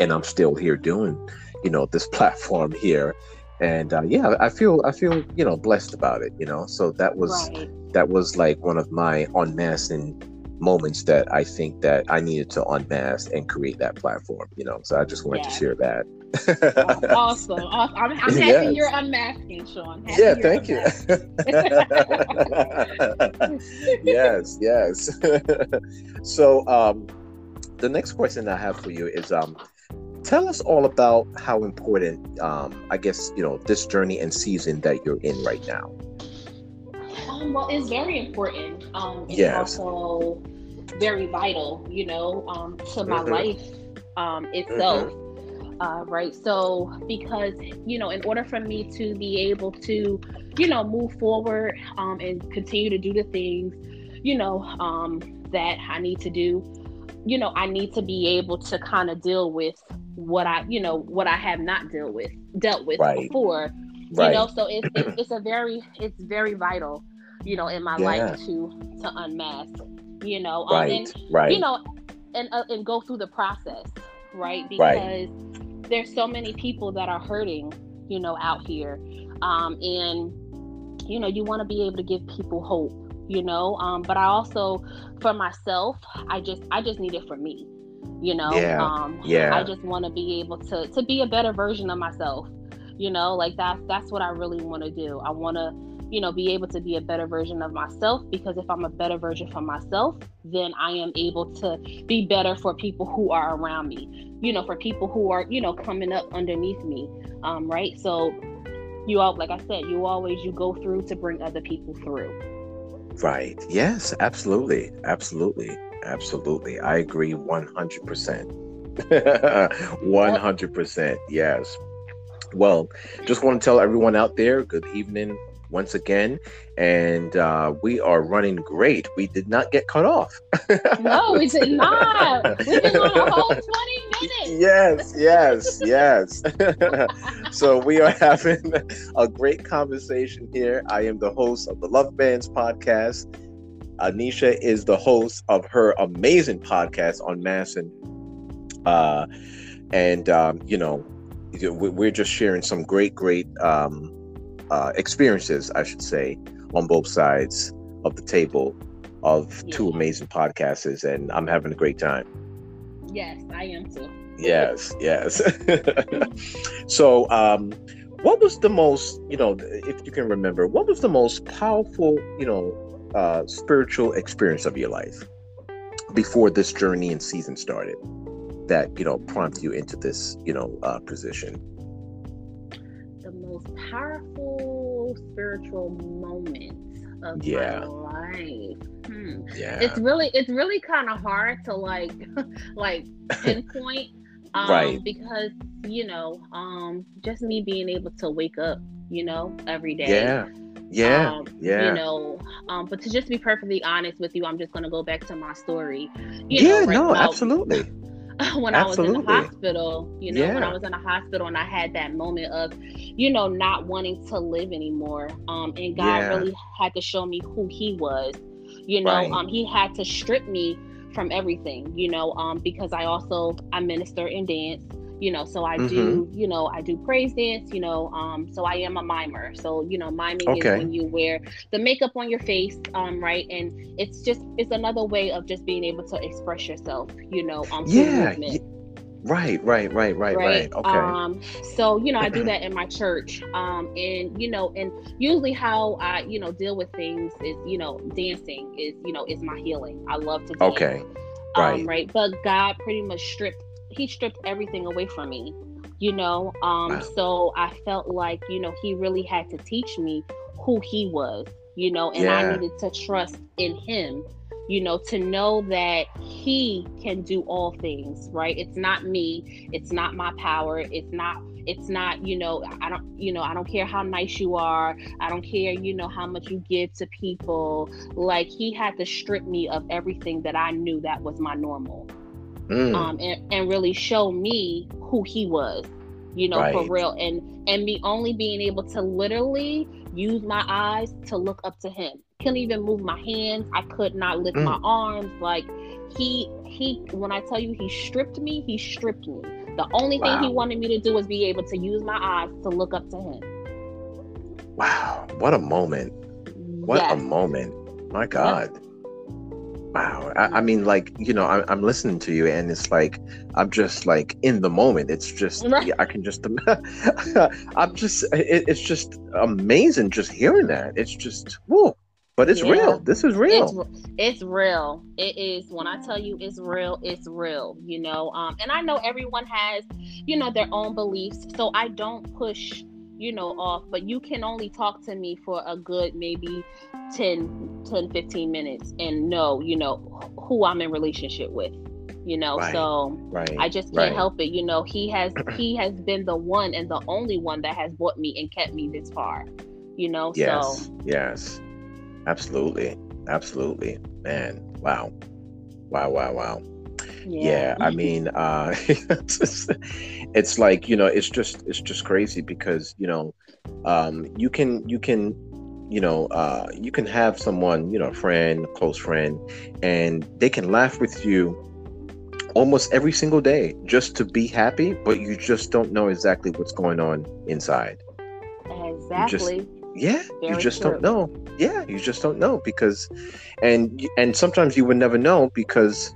and I'm still here doing, you know, this platform here. And uh, yeah, I feel I feel you know blessed about it. You know, so that was right. that was like one of my unmasking moments that I think that I needed to unmask and create that platform. You know, so I just wanted yeah. to share that. awesome. awesome. I'm, I'm happy yes. you're unmasking, Sean. Happy yeah, thank you. yes, yes. so um, the next question I have for you is um, tell us all about how important um, i guess you know this journey and season that you're in right now um, well it's very important um, it's yes. also very vital you know um, to my mm-hmm. life um, itself mm-hmm. uh, right so because you know in order for me to be able to you know move forward um, and continue to do the things you know um, that i need to do you know i need to be able to kind of deal with what I, you know, what I have not dealt with, dealt with right. before. Right. You know, so it's, it's, it's a very it's very vital, you know, in my yeah. life to to unmask, you know, um, right, and, right, you know, and uh, and go through the process, right? Because right. there's so many people that are hurting, you know, out here, um, and you know, you want to be able to give people hope, you know, um, but I also, for myself, I just I just need it for me, you know yeah, um yeah i just want to be able to to be a better version of myself you know like that's that's what i really want to do i want to you know be able to be a better version of myself because if i'm a better version for myself then i am able to be better for people who are around me you know for people who are you know coming up underneath me um right so you all like i said you always you go through to bring other people through Right. Yes, absolutely. Absolutely. Absolutely. I agree 100%. 100%. Yes. Well, just want to tell everyone out there good evening once again. And uh, we are running great. We did not get cut off. no, we did not. We've been on a whole 20 minutes. Yes, yes, yes. so we are having a great conversation here. I am the host of the Loveman's podcast. Nyesha is the host of her amazing podcast UnMasking. Uh, and, um, you know, we're just sharing some great, great um, uh, experiences, I should say, on both sides of the table of yeah. two amazing podcasters, and I'm having a great time. Yes, I am too. Yes, yes. so, um, what was the most, you know, if you can remember, what was the most powerful, you know, uh, spiritual experience of your life before this journey and season started? that you know prompt you into this you know uh, position the most powerful spiritual moment of yeah. my life hmm. yeah it's really it's really kind of hard to like like pinpoint um, right because you know um just me being able to wake up you know every day yeah yeah um, yeah you know um but to just be perfectly honest with you i'm just gonna go back to my story you yeah know, right no now, absolutely when Absolutely. I was in the hospital, you know, yeah. when I was in the hospital and I had that moment of, you know, not wanting to live anymore. Um, and God yeah. really had to show me who He was. You know, right. um, He had to strip me from everything, you know, um, because I also I minister in dance you know so i mm-hmm. do you know i do praise dance you know um so i am a mimer so you know miming okay. is when you wear the makeup on your face um right and it's just it's another way of just being able to express yourself you know um yeah Right, right, right, right, right. Okay. Um, so you know, I do that in my church. Um, and you know, and usually how I, you know, deal with things is, you know, dancing is, you know, is my healing. I love to dance. Okay. Right. Um, right. But God pretty much stripped he stripped everything away from me you know? Um wow. so i felt like you know he really had to teach me who he was you know and yeah. i needed to trust in him you know to know that he can do all things right? It's not me. It's not my power. It's not it's not you know i don't you know i don't care how nice you are. I don't care you know how much you give to people. Like he had to strip me of everything that i knew that was my normal mm. um, and, and really show me who he was you know right. for real and and me only being able to literally use my eyes to look up to him couldn't even move my hands i could not lift mm. my arms like he he when i tell you he stripped me he stripped me the only wow. thing he wanted me to do was be able to use my eyes to look up to him wow what a moment what yes. a moment my god yes. Wow. I, I, mean, like, you know, I, am listening to you and it's like, I'm just like in the moment. It's just, right. I can just, I'm just, it, it's just amazing just hearing that. It's just, whoa. But it's yeah. real. This is real. It's, it's real. It is. When I tell you it's real, it's real. You know, um, and I know everyone has, you know, their own beliefs. So I don't push you know off but you can only talk to me for a good maybe 10 10 15 minutes and know you know who i'm in relationship with you know? Right. so right. i just can't right. help it you know? He has he has been the one and the only one that has brought me and kept me this far you know? Yes. So yes. Absolutely. Absolutely. Man. Wow. Wow wow wow yeah, yeah. I mean uh it's, like you know it's just it's just crazy because you know um you can you can you know uh you can have someone you know a friend a close friend and they can laugh with you almost every single day just to be happy but you just don't know exactly what's going on inside. Exactly just, yeah Very you just true. don't know. Yeah you just don't know because and and sometimes you would never know because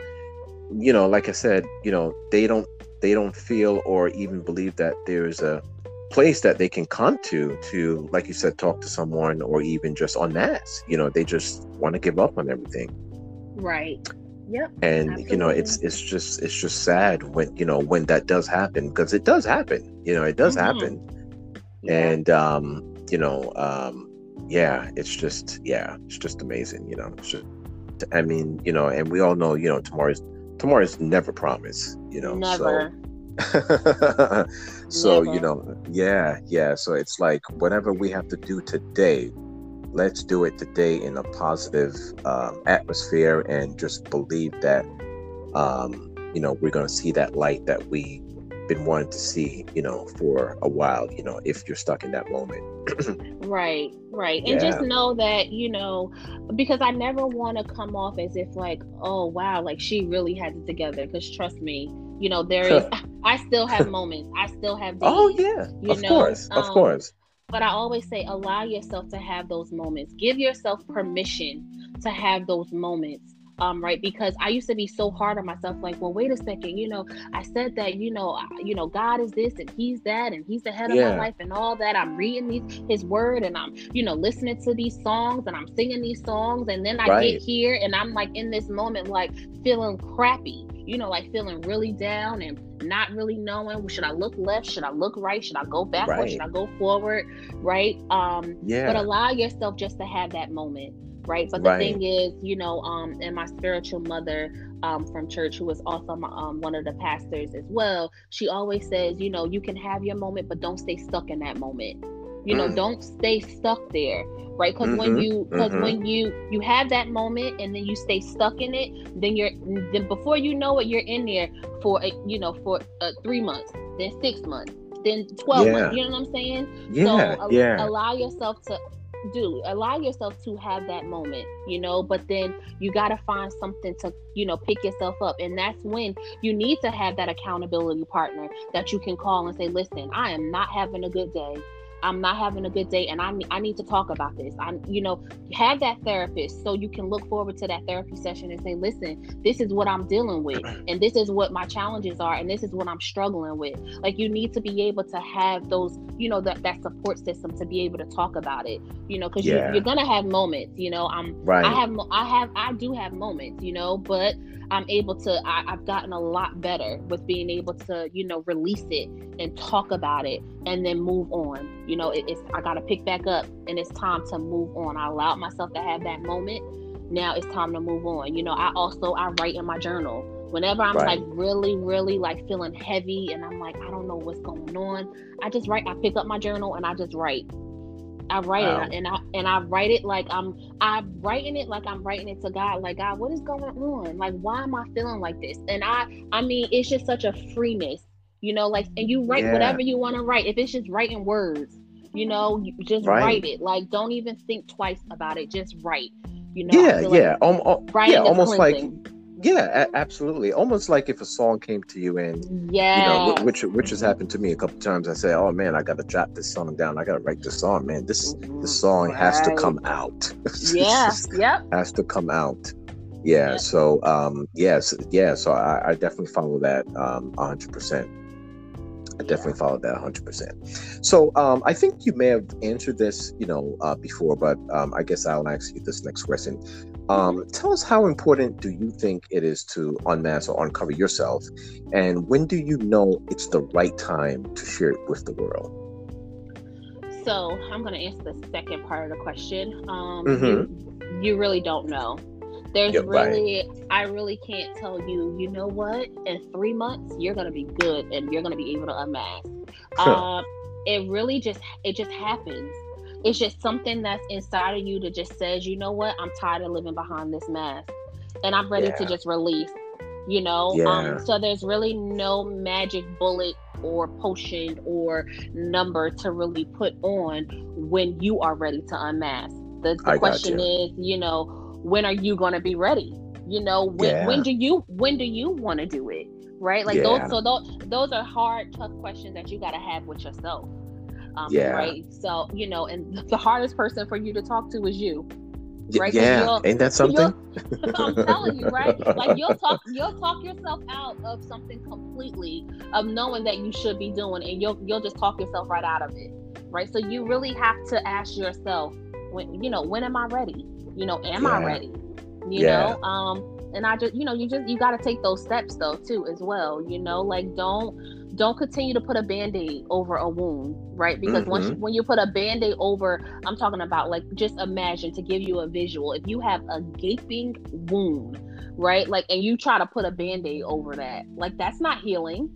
you know, like I said, you know, they don't they don't feel or even believe that there's a place that they can come to to like you said talk to someone or even just on mass you know they just want to give up on everything right yep and absolutely. you know it's it's just it's just sad when you know when that does happen because it does happen you know it does mm-hmm. happen yeah. and um you know um yeah, it's just yeah, it's just amazing. You know, It's just, I mean, you know, and we all know, you know, tomorrow's tomorrow's never promised. You know, never. So, so you know yeah yeah so it's like whatever we have to do today let's do it today in a positive um, atmosphere and just believe that um, you know we're going to see that light that we been wanting to see you know for a while you know if you're stuck in that moment right right and yeah. just know that you know because i never want to come off as if like oh wow like she really has it together because trust me you know there is i still have moments i still have oh, days, oh yeah of know? course of um, course but i always say allow yourself to have those moments give yourself permission to have those moments um, right because i used to be so hard on myself like well wait a second you know i said that you know you know god is this and he's that and he's the head of yeah. my life and all that i'm reading these his word and i'm you know listening to these songs and i'm singing these songs and then i right. get here and i'm like in this moment like feeling crappy you know like feeling really down and not really knowing should I look left, should I look right, should I go backward, right. should I go forward, right? Um, yeah. But allow yourself just to have that moment right? But the right. thing is, you know, um, and my spiritual mother um, from church, who was also my, um, one of the pastors as well, she always says, you know, you can have your moment, but don't stay stuck in that moment. You know, mm. don't stay stuck there, right? Because mm-hmm, when you, because mm-hmm. when you you have that moment and then you stay stuck in it, then you're then before you know it, you're in there for a, you know for uh, three months, then six months, then 12 yeah. months. You know what I'm saying? Yeah, so yeah. allow yourself to do. Allow yourself to have that moment you know but then you got to find something to you know pick yourself up. And that's when you need to have that accountability partner that you can call and say listen i am not having a good day I'm not having a good day and I need, I need to talk about this. I you know, have that therapist so you can look forward to that therapy session and say, "Listen, this is what I'm dealing with and this is what my challenges are and this is what I'm struggling with." Like you need to be able to have those, you know, that that support system to be able to talk about it, you know, cuz yeah. you, are going to have moments, you know. I'm right. I have I have I do have moments, you know, but I'm able to, I, have gotten a lot better with being able to, you know, release it and talk about it and then move on. You know, it, it's, I got to pick back up and it's time to move on. I allowed myself to have that moment. Now it's time to move on. You know, I also, I write in my journal. Whenever I'm right. like really, really like feeling heavy and I'm like, I don't know what's going on, I just write, I pick up my journal and I just write I write wow. it and I and I write it like I'm I'm writing it like I'm writing it to God. Like God, what is going on? Like why am I feeling like this? And I I mean it's just such a freeness, you know, like and you write yeah. whatever you want to write. If it's just writing words, you know, you just right. write it. Like don't even think twice about it. Just write. You know, yeah, yeah, like um, yeah, almost cleansing. like yeah, a- absolutely. Almost like if a song came to you and yeah, you know, which which has happened to me a couple times. I say, "Oh man, I got to jot this song down. I got to write this song, man. This mm-hmm. this song right. has to come out. yeah, yep, has to come out. Yeah. Yep. So, um, yes, yeah. So I, I definitely follow that um, hundred percent. I definitely yeah. followed that 100%. So um, I think you may have answered this, you know, uh, before, but um, I guess I'll ask you this next question. Um, tell us how important do you think it is to unmask or uncover yourself, and when do you know it's the right time to share it with the world? So I'm going to answer the second part of the question. Um, mm-hmm. you, you really don't know there's really right. i really can't tell you you know what in three months you're gonna be good and you're gonna be able to unmask uh, it really just it just happens it's just something that's inside of you that just says you know what? I'm tired of living behind this mask and i'm ready yeah. to just release you know? Yeah. um, so there's really no magic bullet or potion or number to really put on when you are ready to unmask. The, the question is you know when are you going to be ready? You know when, yeah. when do you when do you want to do it right? Like those so those those are hard tough questions that you got to have with yourself um, yeah right so you know and the hardest person for you to talk to is you right yeah ain't that something i'm telling you right like you'll talk you'll talk yourself out of something completely of knowing that you should be doing and you'll you'll just talk yourself right out of it right so you really have to ask yourself when you know when am i ready you know, am yeah. I ready? You yeah. know, um, and I just, you know, you just you got to take those steps though too as well. You know, like don't don't continue to put a band-aid over a wound right because mm-hmm. once you, when you put a band-aid over i'm talking about like just imagine to give you a visual if you have a gaping wound right like and you try to put a band-aid over that like that's not healing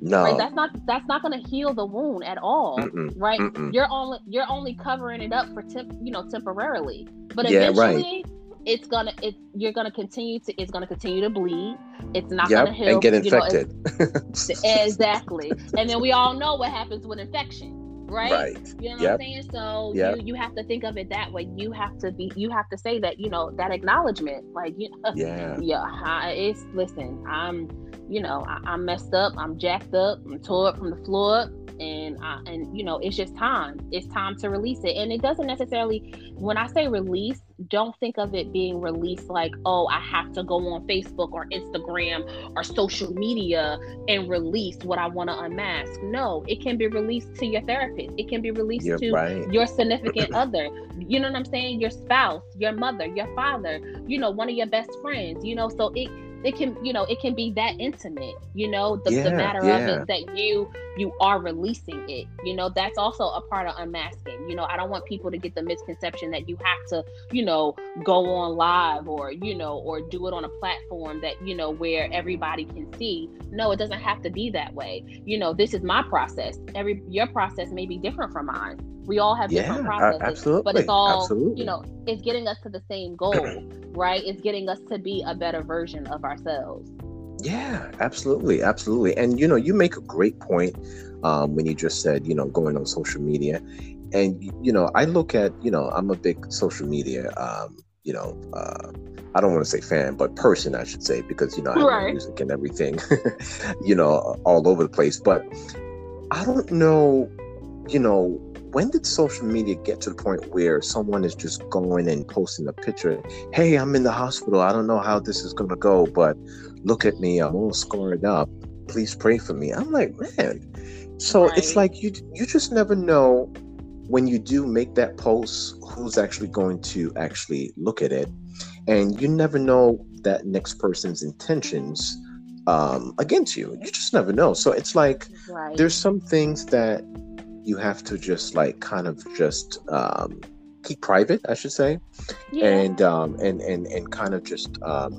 no, right? that's not that's not going to heal the wound at all, right? Mm-mm. You're only you're only covering it up for temp, you know, temporarily, but yeah, eventually, right. It's gonna it's you're gonna continue to it's gonna continue to bleed. It's not yep, gonna heal and get infected. Know, exactly, and then we all know what happens with infection right? Right. You know yep. what I'm saying? So yep. you you have to think of it that way. You have to be you have to say that, you know, that acknowledgement. Like you yeah. yeah, it's listen, I'm you know, I, am messed up, I'm jacked up, I'm tore up from the floor up, and I, and you know, it's just time. It's time to release it, and it doesn't necessarily. When I say release, don't think of it being released like, oh, I have to go on Facebook or Instagram or social media and release what I want to unmask. No, it can be released to your therapist. It can be released You're to right. your significant other. You know what I'm saying? Your spouse, your mother, your father. You know, one of your best friends. You know, so it it can you know it can be that intimate you know the, yeah, the matter yeah. of it that you you are releasing it you know that's also a part of unmasking you know i don't want people to get the misconception that you have to you know go on live or you know or do it on a platform that you know where everybody can see. No it doesn't have to be that way. You know this is my process. Every your process may be different from mine we all have different yeah, processes, absolutely. but it's all absolutely. you know. It's getting us to the same goal, right? It's getting us to be a better version of ourselves. Yeah, absolutely, absolutely. And you know, you make a great point um, when you just said, you know, going on social media, and you know, I look at, you know, I'm a big social media, um, you know, uh, I don't want to say fan, but person, I should say, because you know, I have music and everything, you know, all over the place. But I don't know, you know, when did social media get to the point where someone is just going and posting a picture? Hey, I'm in the hospital. I don't know how this is going to go, but look at me. I'm all scarred up. Please pray for me. I'm like, man. So right. it's like you you just never know when you do make that post who's actually going to actually look at it, and you never know that next person's intentions um, against you. You just never know. So it's like right. there's some things that you have to just like kind of just um, keep private, I should say, yeah. and um, and and and kind of just um,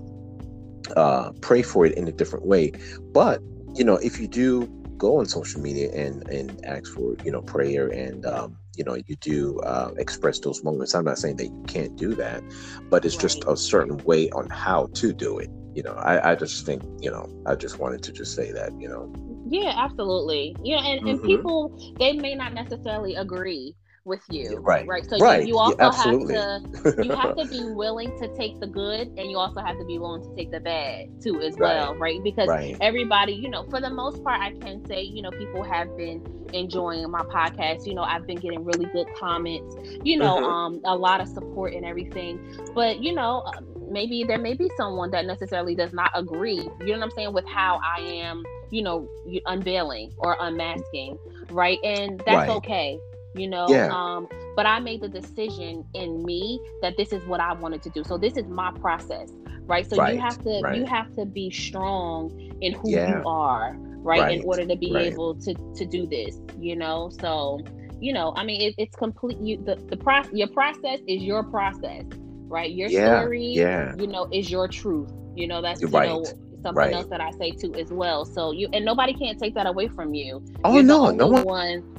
uh, pray for it in a different way. But you know, if you do go on social media and and ask for you know prayer and um, you know you do uh, express those moments, I'm not saying that you can't do that, but it's right. just a certain way on how to do it. You know, I, I just think you know I just wanted to just say that you know yeah, absolutely. Yeah, and, mm-hmm. and people they may not necessarily agree with you. Right. Right. So right. You, you, also yeah, have to you have to be willing to take the good and you also have to be willing to take the bad too as well, right? right? Because right. everybody, you know, for the most part I can say, you know, people have been enjoying my podcast. You know, I've been getting really good comments, you know, mm-hmm. um a lot of support and everything. But, you know, uh, maybe there may be someone that necessarily does not agree, you know what I'm saying, with how I am you know unveiling or unmasking right and that's right. okay you know yeah. um but i made the decision in me that this is what i wanted to do so this is my process right so right. you have to right. you have to be strong in who yeah. you are right, in order to be able to to do this you know so you know i mean it, it's complete you the, the process your process is your process right your yeah. story yeah you know is your truth you know that's you know something right. else that I say too as well. So you and nobody can't take that away from you. Oh you're no, no one. one.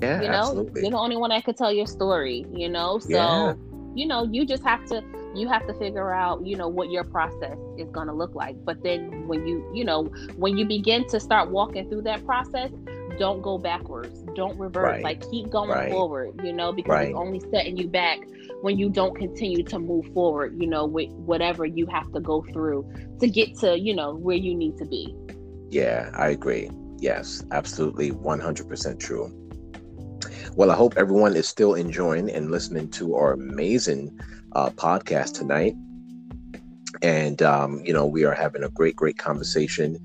Yeah, you know, absolutely. you're the only one that could tell your story. You know, so yeah. you know, you just have to you have to figure out you know what your process is going to look like but then when you you know when you begin to start walking through that process don't go backwards don't revert right. like keep going right. forward you know because right. it's only setting you back when you don't continue to move forward, you know, with whatever you have to go through to get to, you know, where you need to be. Yeah, I agree. Yes, absolutely 100% true. Well, I hope everyone is still enjoying and listening to our amazing uh, podcast tonight. And, um, you know, we are having a great, great conversation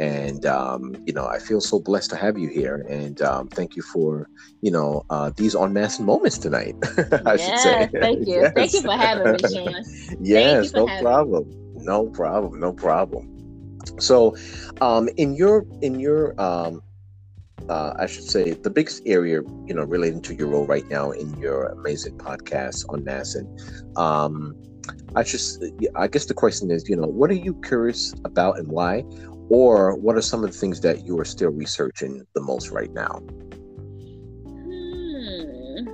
and um, you know i feel so blessed to have you here and um, thank you for you know uh, these unmasked moments tonight i yes, should say thank you yes. thank you for having me Sean. yes no problem me. no problem no problem so um, in your in your um, uh, I should say, the biggest area, you know, relating to your role right now in your amazing podcast UnMasking. Um, I just, I guess the question is, you know, what are you curious about and why? Or what are some of the things that you are still researching the most right now? Hmm.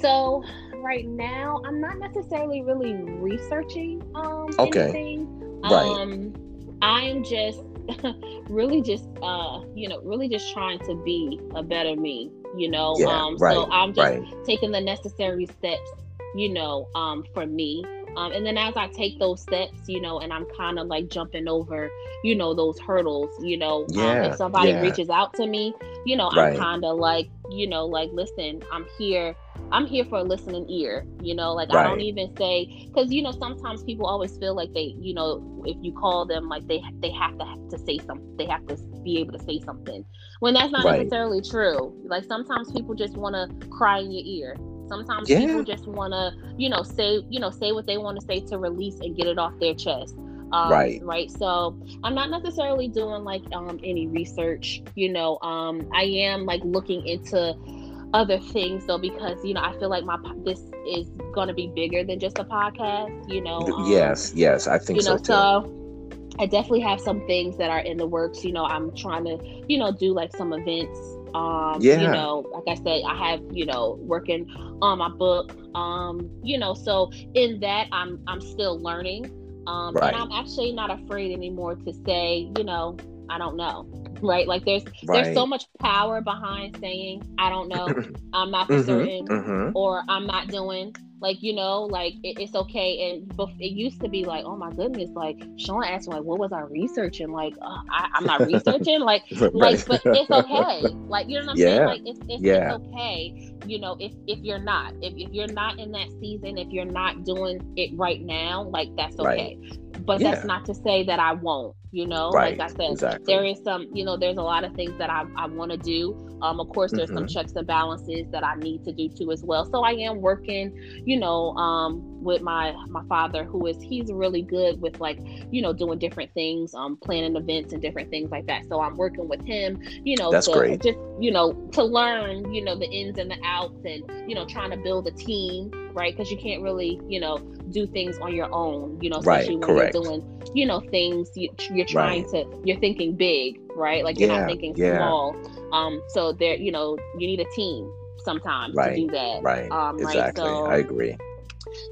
So, right now, I'm not necessarily really researching um, okay. anything. Right. Um, I'm just really just uh you know really just trying to be a better me you know yeah, um right, so i'm just right. taking the necessary steps you know um for me um and then as i take those steps you know and i'm kind of like jumping over you know those hurdles you know yeah, um, if somebody yeah. reaches out to me you know right. i'm kind of like you know like listen i'm here I'm here for a listening ear, you know, like right. I don't even say because you know sometimes people always feel like they, you know, if you call them like they they have to have to say something, they have to be able to say something. When that's not right. necessarily true. Like sometimes people just want to cry in your ear. Sometimes yeah. people just want to, you know, say, you know, say what they want to say to release and get it off their chest. Um, right right so i'm not necessarily doing like um any research you know um i am like looking into other things though because you know i feel like my this is going to be bigger than just a podcast you know um, yes yes i think you know so, so I definitely have some things that are in the works. You know, I'm trying to, you know, do like some events. Um, yeah. you know, like I said, I have, you know, working on my book. Um, you know, so in that I'm I'm still learning. Um, right. and I'm actually not afraid anymore to say, you know, I don't know right? Like there's right. there's so much power behind saying I don't know, I'm not for mm-hmm, certain, mm-hmm. or I'm not doing. Like you know, like it, it's okay. And but it used to be like, oh my goodness, like Sean asked me, like, what was I researching? Like uh, I, am not researching, like right. like, but it's okay. Like you know what I'm yeah. saying? Like it's it's, yeah. it's okay. You know, if if you're not, if if you're not in that season, if you're not doing it right now, like that's okay. Right but yeah. that's not to say that I won't. You know, right. like I said, exactly. there is some. You know, there's a lot of things that I, I want to do. Um, of course, there's mm-hmm. some checks and balances that I need to do too as well. So I am working. You know, um, with my my father, who is he's really good with like you know doing different things, um, planning events and different things like that. So I'm working with him. You know, that's to great. Just you know to learn. You know the ins and the outs, and you know trying to build a team right? Because you can't really, you know, do things on your own, you know, especially right, when correct. you're doing, you know, things you, are trying right. to, you're thinking big, right? Like you're yeah, not thinking yeah. small. Um, so there, you know, you need a team sometimes right, to do that. Right. Um, exactly. So, I agree.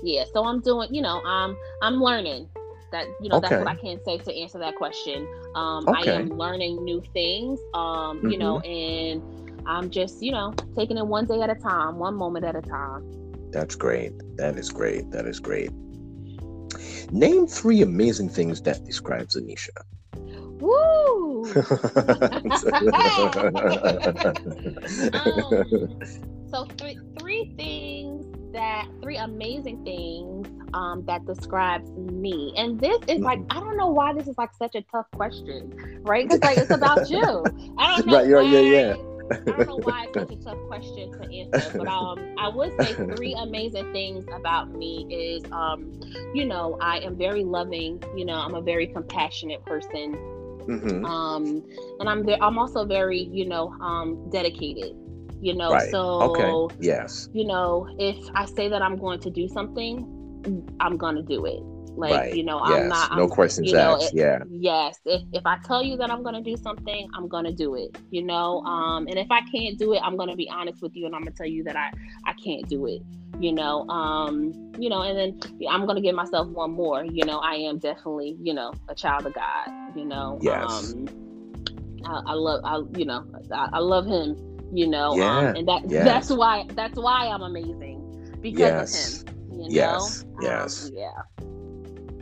Yeah. So I'm doing, you know, um, I'm learning that you know okay. that's what I can say to answer that question. Um, okay. I am learning new things. Um, mm-hmm. you know, mm-hmm. and I'm just you know taking it one day at a time, one moment at a time. That's great. That is great. That is great. Name three amazing things that describes Nyesha. Woo! um, so three three things that three amazing things um, that describes me. And this is like I don't know why this is like such a tough question, right? Because like it's about you. I don't know. Right, why, yeah, yeah. I don't know why it's such a tough question to answer, but um, I would say three amazing things about me is um, you know, I am very loving. You know, I'm a very compassionate person. Mm-hmm. Um, and I'm ve- I'm also very you know um dedicated. You know, right. so okay, yes, you know, if I say that I'm going to do something, I'm gonna do it. Like, right. you know, yes. I'm not no I'm, questions you know, asked. It, yeah. Yes. If if I tell you that I'm gonna do something, I'm gonna do it. You know, um, and if I can't do it, I'm gonna be honest with you and I'm gonna tell you that I I can't do it. You know, um, you know, and then I'm gonna give myself one more. You know, I am definitely, you know, a child of God. You know, yes. Um, I, I love, I you know, I, I love Him. You know, yeah. um, and that yes. that's why that's why I'm amazing because yes. of Him. You know? Yes. Yes. Um, yeah.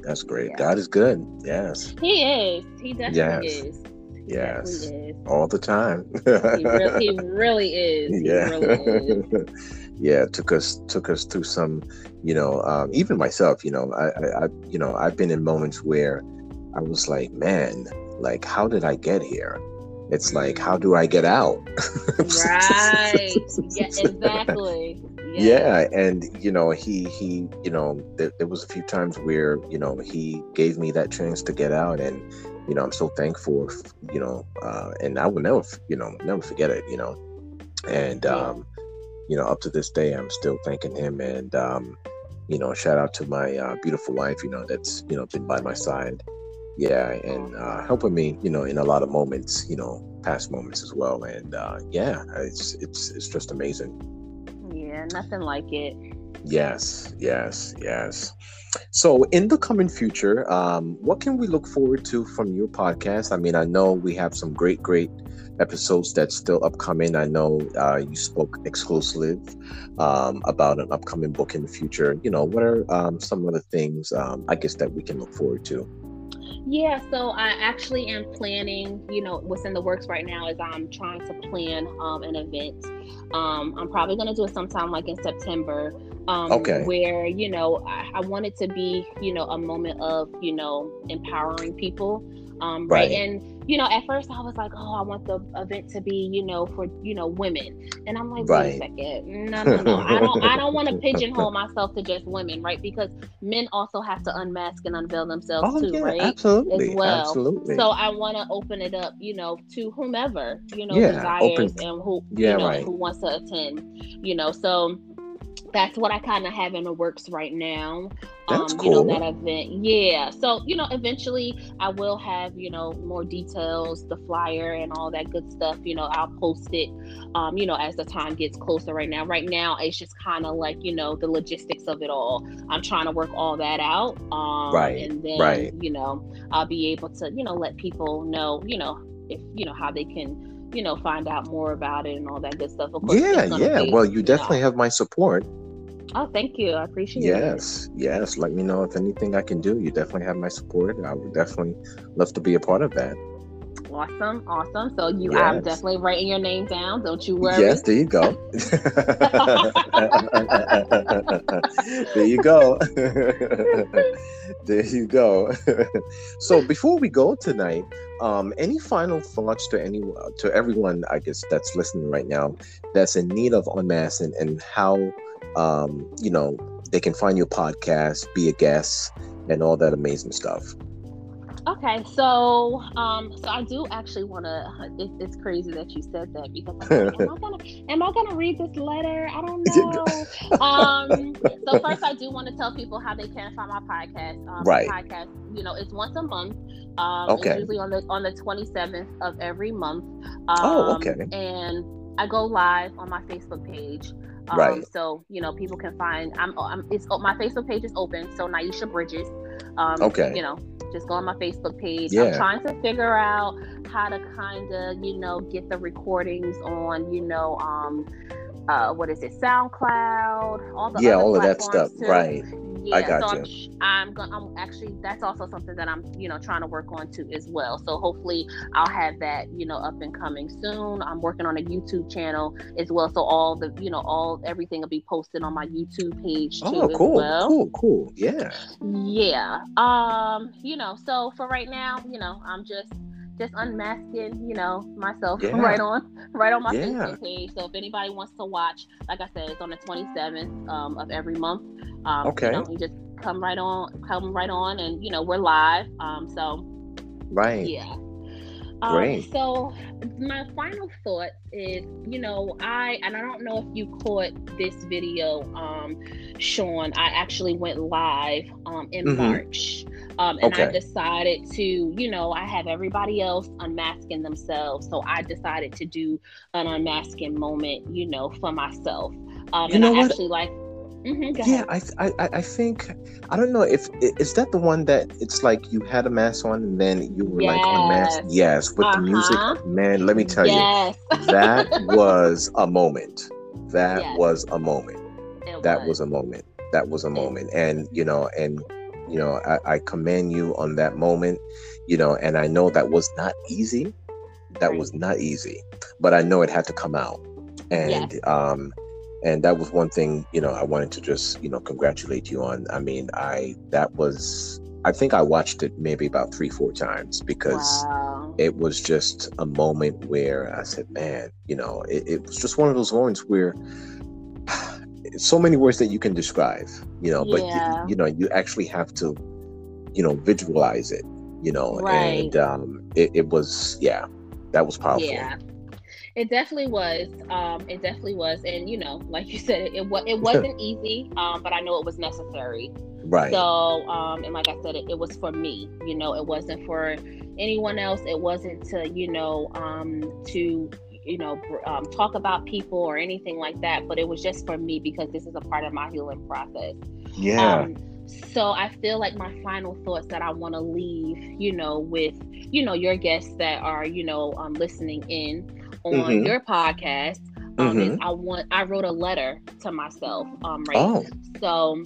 That's great. Yeah. God is good. Yes. He is. He definitely yes. is. yes. Is. All the time. he, really, he, really, is. He yeah. Really is. yeah. Took us took us through some, you know, um, even myself, you know, I, I, I, you know, I've been in moments where I was like, man, like, how did I get here? It's like, how do I get out? right. yeah, exactly yeah and you know he he you know there, there was a few times where you know he gave me that chance to get out and you know, I'm so thankful, you know, uh, and I will never, you know, never forget it, you know. And, um, you know, up to this day, I'm still thanking him. And, um, you know, shout out to my uh, beautiful wife, you know, that's, you know, been by my side. Yeah. And uh, helping me, you know, in a lot of moments, you know, past moments as well. And uh, yeah, it's, it's, it's just amazing. Yeah. Nothing like it. Yes, yes, yes. So, in the coming future, um, what can we look forward to from your podcast? I mean, I know we have some great, great episodes that's still upcoming. I know uh, you spoke exclusive um, about an upcoming book in the future. You know, what are um, some of the things um, I guess that we can look forward to? Yeah, so I actually am planning, you know, what's in the works right now is I'm trying to plan um, an event. Um, I'm probably going to do it sometime like in September. Um, okay. Where, you know, I, I want it to be, you know, a moment of, you know, empowering people. Um, right. And, you know, at first I was like, oh, I want the event to be, you know, for, you know, women. And I'm like, right. wait a second. No, no, no. I don't I don't want to pigeonhole myself to just women, right? Because men also have to unmask and unveil themselves oh, too, yeah, right? Absolutely. As well. Absolutely. So I want to open it up, you know, to whomever, you know, yeah, desires open, and who yeah, you know, right. who wants to attend, you know. So that's what I kind of have in the works right now. That's um, cool. You know, that event. Yeah. So, you know, eventually I will have, you know, more details, the flyer and all that good stuff. You know, I'll post it, um, you know, as the time gets closer right now. Right now, it's just kind of like, you know, the logistics of it all. I'm trying to work all that out. Um, right. And then, right. you know, I'll be able to, you know, let people know, you know, if, you know, how they can you know, find out more about it and all that good stuff. Of course, yeah, yeah. Be, well, you, you definitely know. have my support. Oh, thank you. I appreciate yes, it. Yes, yes. Let me know if anything I can do. You definitely have my support. I would definitely love to be a part of that. Awesome, awesome. So you, yes. I'm definitely writing your name down. Don't you worry. Yes, there you go. there you go. there you go. so before we go tonight, um, any final thoughts to any to everyone, I guess that's listening right now, that's in need of unmasking and how um, you know, they can find your podcast, be a guest, and all that amazing stuff. Okay, so um, so I do actually want to. It, it's crazy that you said that because like, am I gonna am I gonna read this letter? I don't know. um, so first, I do want to tell people how they can find my podcast. Um, right. Podcast, you know, it's once a month. Um, okay. Usually on the on the twenty seventh of every month. Um, oh, okay. And I go live on my Facebook page. Um, right. So you know, people can find. I'm. I'm it's oh, my Facebook page is open. So Nyesha Bridges. Um, okay. You know, just go on my Facebook page. Yeah. I'm trying to figure out how to kind of you know get the recordings on you know um uh what is it SoundCloud all the yeah all of that stuff too. right yeah, I got so you. I'm, I'm going. I'm actually that's also something that I'm you know trying to work on too as well. So hopefully I'll have that you know up and coming soon. I'm working on a YouTube channel as well. So all the you know all everything will be posted on my YouTube page too oh, cool, well. Cool, cool, yeah. Yeah. Um. You know. So for right now, you know, I'm just just unmasking, you know, myself yeah. right on right on my yeah. Facebook page. So if anybody wants to watch, like I said, it's on the 27th um, of every month. Um, okay. You, know, you just come right on, come right on, and you know we're live. Um, so. Right. Yeah. Um, so my final thought is, you know, I and I don't know if you caught this video, um, Sean. I actually went live um, in mm-hmm. March, um, and okay. I decided to, you know, I have everybody else unmasking themselves, so I decided to do an unmasking moment, you know, for myself. Um, you and know I what? actually like Mm-hmm, yeah, I, I I think I don't know if is that the one that it's like you had a mask on and then you were yes. like unmasked. Yes, with uh-huh. the music, uh-huh. man. Let me tell yes. you, that was a moment. That yes. was a moment. It that was. was a moment. That was a moment, and you know, and you know, I, I commend you on that moment. You know, and I know that was not easy. That right. was not easy, but I know it had to come out, and um and that was one thing you know i wanted to just you know congratulate you on i mean i that was i think i watched it maybe about three four times because wow. it was just a moment where i said man you know it, it was just one of those moments where so many words that you can describe you know yeah. but you, you know you actually have to you know visualize it you know, right. and um, it, it was yeah, that was powerful. Yeah. It definitely was. Um, it definitely was, and you know, like you said, it it, it wasn't easy, um, but I know it was necessary. Right. So, um, and like I said, it, it was for me. You know, it wasn't for anyone else. It wasn't to you know um, to you know um, talk about people or anything like that. But it was just for me because this is a part of my healing process. Yeah. Um, so I feel like my final thoughts that I want to leave, you know, with you know your guests that are you know um, listening in on mm-hmm. your podcast um, mm-hmm. is I want I wrote a letter to myself um right oh. so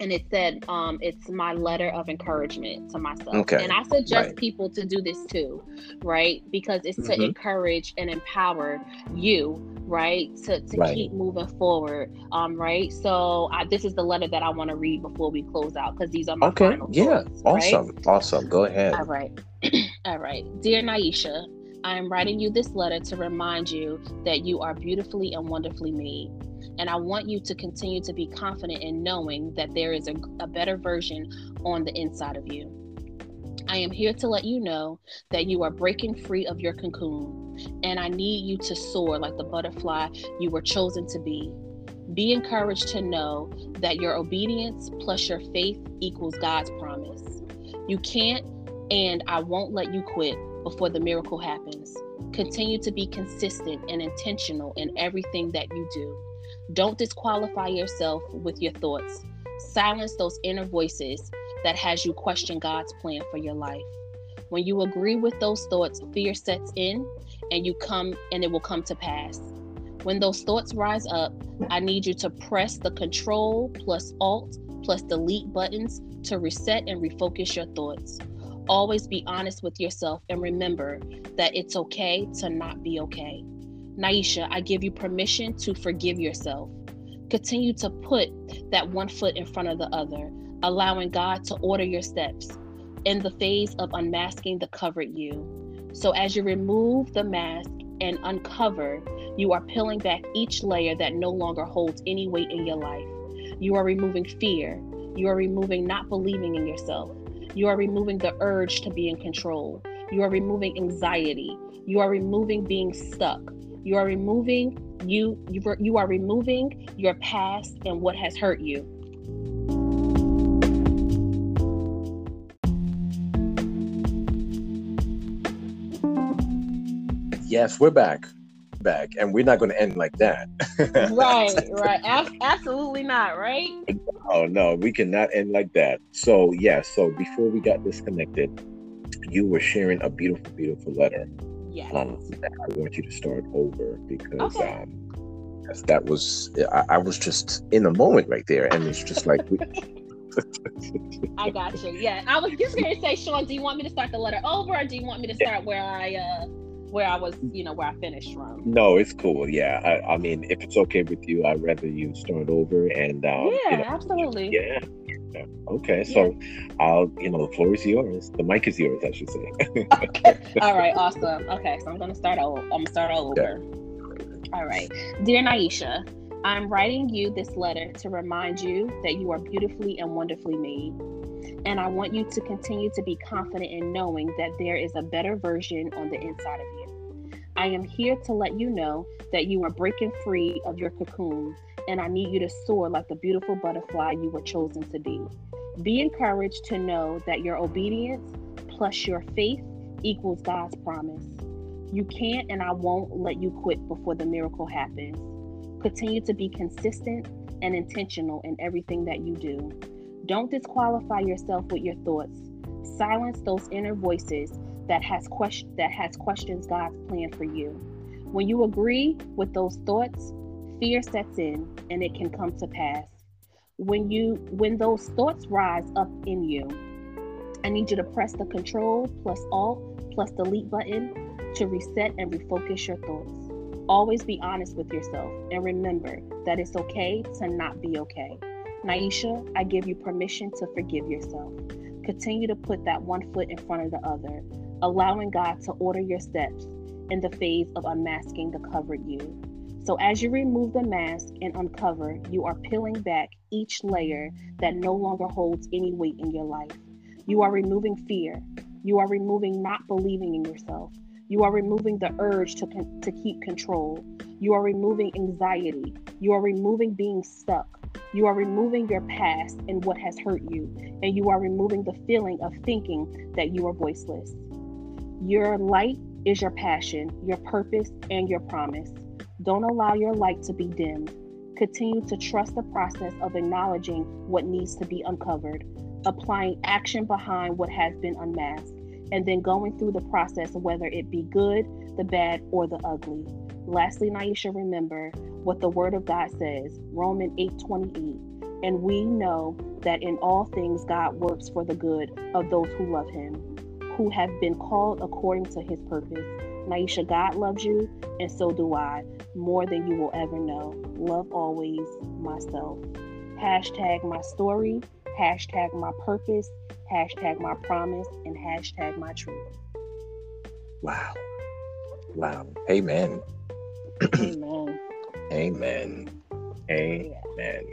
and it said um it's my letter of encouragement to myself okay. and i suggest right. people to do this too right because it's mm-hmm. to encourage and empower you right to, to right. keep moving forward um right so I, this is the letter that i want to read before we close out because these are my okay final yeah thoughts, awesome right? awesome go ahead all right all right dear Nyesha I am writing you this letter to remind you that you are beautifully and wonderfully made. And I want you to continue to be confident in knowing that there is a, a better version on the inside of you. I am here to let you know that you are breaking free of your cocoon, and I need you to soar like the butterfly you were chosen to be. Be encouraged to know that your obedience plus your faith equals God's promise. You can't, and I won't let you quit before the miracle happens. Continue to be consistent and intentional in everything that you do. Don't disqualify yourself with your thoughts. Silence those inner voices that has you question God's plan for your life. When you agree with those thoughts, fear sets in and you come and it will come to pass. When those thoughts rise up, I need you to press the control plus alt plus delete buttons to reset and refocus your thoughts. Always be honest with yourself and remember that it's okay to not be okay. Nyesha, I give you permission to forgive yourself. Continue to put that one foot in front of the other, allowing God to order your steps in the phase of unmasking the covered you. So, as you remove the mask and uncover, you are peeling back each layer that no longer holds any weight in your life. You are removing fear. You are removing not believing in yourself. You are removing the urge to be in control. You are removing anxiety. You are removing being stuck. You are removing you you, you are removing your past and what has hurt you. Yes, we're back. Back, and we're not going to end like that. right, right. absolutely not, right? Oh, no, we cannot end like that. So, yeah, so before we got disconnected, you were sharing a beautiful, beautiful letter Yes. Um, I want you to start over because okay. um, that was I, I, was just in a moment right there, and it's just like. I got you. Yeah, I was just gonna say, Sean, do you want me to start the letter over, or do you want me to start where I uh where I was, you know, where I finished from? No, it's cool. Yeah, I, I mean, if it's okay with you, I'd rather you start over and um, yeah, you know, absolutely. Yeah, Okay, so yeah. I'll, you know, the floor is yours. The mic is yours, I should say. okay. All right. Awesome. Okay, so I'm gonna start over. I'm gonna start all over. Yeah. All right, dear Nyesha, I'm writing you this letter to remind you that you are beautifully and wonderfully made. And I want you to continue to be confident in knowing that there is a better version on the inside of you. I am here to let you know that you are breaking free of your cocoon and I need you to soar like the beautiful butterfly you were chosen to be. Be encouraged to know that your obedience plus your faith equals God's promise. You can't and I won't let you quit before the miracle happens. Continue to be consistent and intentional in everything that you do. Don't disqualify yourself with your thoughts. Silence those inner voices that has question that has questions God's plan for you. When you agree with those thoughts, fear sets in and it can come to pass. When you when those thoughts rise up in you, I need you to press the control plus alt plus delete button to reset and refocus your thoughts. Always be honest with yourself and remember that it's okay to not be okay. Nyesha, I give you permission to forgive yourself. Continue to put that one foot in front of the other, allowing God to order your steps in the phase of unmasking the covered you. So, as you remove the mask and uncover, you are peeling back each layer that no longer holds any weight in your life. You are removing fear. You are removing not believing in yourself. You are removing the urge to, to keep control. You are removing anxiety. You are removing being stuck. You are removing your past and what has hurt you. And you are removing the feeling of thinking that you are voiceless. Your light is your passion, your purpose, and your promise. Don't allow your light to be dimmed. Continue to trust the process of acknowledging what needs to be uncovered, applying action behind what has been unmasked and then going through the process, whether it be good, the bad, or the ugly. Lastly, Nyesha, remember what the Word of God says, Romans 8 28. And we know that in all things God works for the good of those who love Him, who have been called according to His purpose. Nyesha, God loves you, and so do I, more than you will ever know. Love always myself. Hashtag my story, hashtag my purpose, hashtag my promise, and hashtag my truth. Wow. Wow. Amen. Amen. Amen. Amen.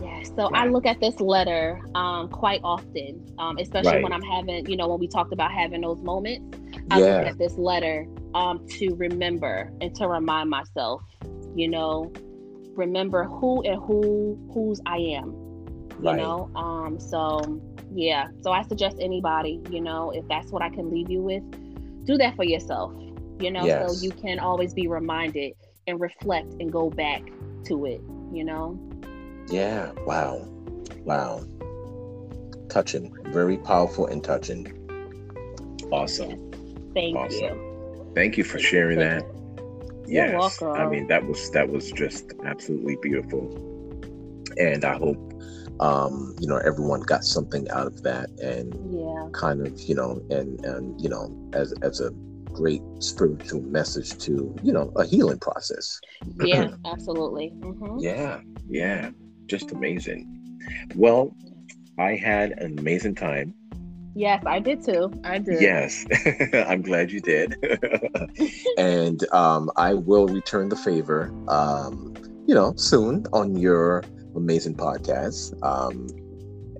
Yeah, so I look at this letter um, quite often, um, especially right. when I'm having, you know, when we talked about having those moments. I yeah. look at this letter um, to remember and to remind myself, you know, remember who and who whose I am. You right. know, um, so yeah so i suggest anybody you know if that's what i can leave you with do that for yourself you know yes. so you can always be reminded and reflect and go back to it you know yeah wow wow touching very powerful and touching awesome yes. thank awesome. you thank you for sharing that yes You're welcome. i mean that was that was just absolutely beautiful and i hope um, you know, everyone got something out of that and yeah. kind of, you know, and and you know, as as a great spiritual message to, you know, a healing process. Yeah, absolutely. Mm-hmm. Yeah, yeah, just amazing. Well, I had an amazing time. Yes, I did too. I did. Yes, I'm glad you did. and um, I will return the favor, um, you know, soon on your amazing podcast. Um,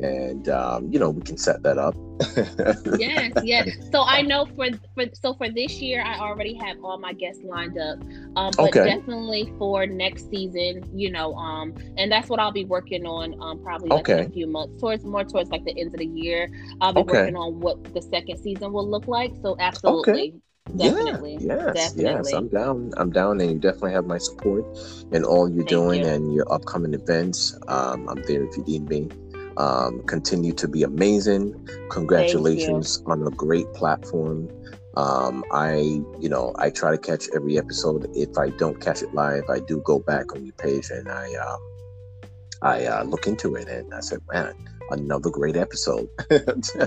and um, you know we can set that up. yes, yes. So I know for for so for this year I already have all my guests lined up. Um, but okay. definitely for next season, you know, um, and that's what I'll be working on. Um, probably like okay. in a few months, towards more towards like the end of the year. I'll be okay. working on what the second season will look like. So absolutely. Okay. Definitely. Yeah, yes, definitely. yes. I'm down. I'm down, and you definitely have my support in all you're Thank doing you. and your upcoming events. Um, I'm there if you need me. Um, continue to be amazing. Congratulations on a great platform. Um, I, you know, I try to catch every episode. If I don't catch it live, I do go back on your page and I, um, I uh, look into it, and I said, man another great episode.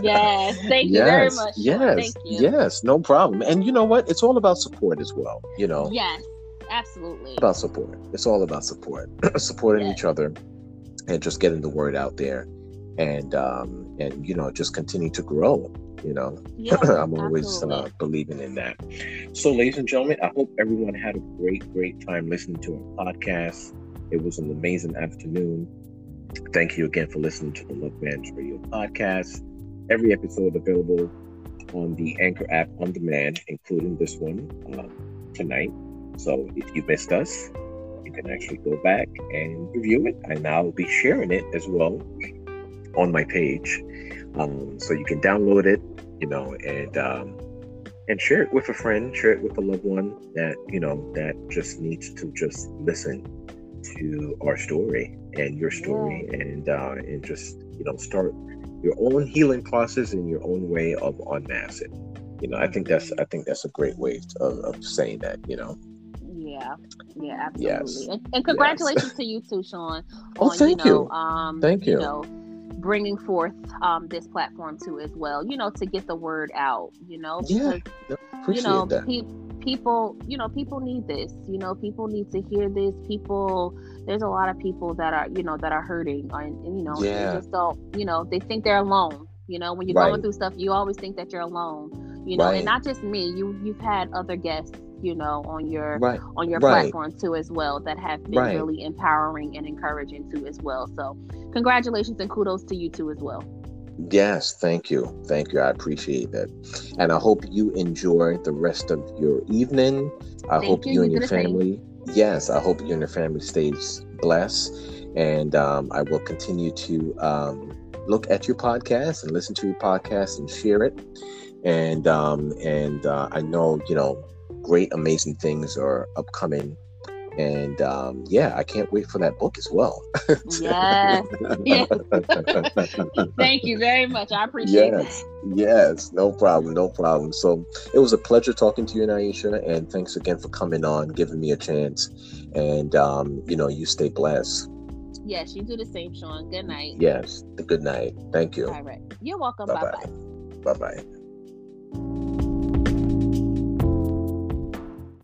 yes, thank you yes, very much. Yes, yes, no problem. And you know what? It's all about support as well. You know. Yes, absolutely. About support. It's all about support, supporting yes. each other, and just getting the word out there, and um, and you know, just continue to grow. You know, yeah, I'm always uh, believing in that. So, ladies and gentlemen, I hope everyone had a great, great time listening to our podcast. It was an amazing afternoon. Thank you again for listening to the Loveman's Radio podcast. Every episode available on the Anchor app on demand, including this one uh, tonight. So if you missed us, you can actually go back and review it. And I'll be sharing it as well on my page. Um, so you can download it, you know, and um, and share it with a friend, share it with a loved one that you know that just needs to just listen to our story and your story yeah. and uh, and just you know start your own healing process in your own way of unmasking. You know, I think that's I think that's a great way of, of saying that. You know. Yeah, yeah, absolutely. Yes. And, and congratulations yes. to you too, Sean. oh, thank you. Know, you. Um, thank you. you know, bringing forth um, this platform too as well. You know, to get the word out. You know, yeah, you know, that. Pe- people, you know, people need this. You know, people need to hear this. People there's a lot of people that are you know that are hurting and, and you know yeah. just don't you know they think they're alone you know when you're right. going through stuff you always think that you're alone you know right. and not just me you you've had other guests you know on your right. on your platform too as well that have been really empowering and encouraging too as well so congratulations and kudos to you too as well Yes, thank you. Thank you. I appreciate that. And I hope you enjoy the rest of your evening. I thank hope you, you and your family, yes, I hope you and your family stays blessed. And um, I will continue to um, look at your podcast and listen to your podcast and share it. And um, and uh, I know you know great, amazing things are upcoming and um, yeah, I can't wait for that book as well. yes. yes. Thank you very much. I appreciate yes. it. Yes, no problem, no problem. So it was a pleasure talking to you, Nyesha, and thanks again for coming on, giving me a chance. And um, you know, you stay blessed. Yes, you do the same, Sean. Good night. Yes, good night. Thank you. All right. You're welcome. Bye bye. Bye bye.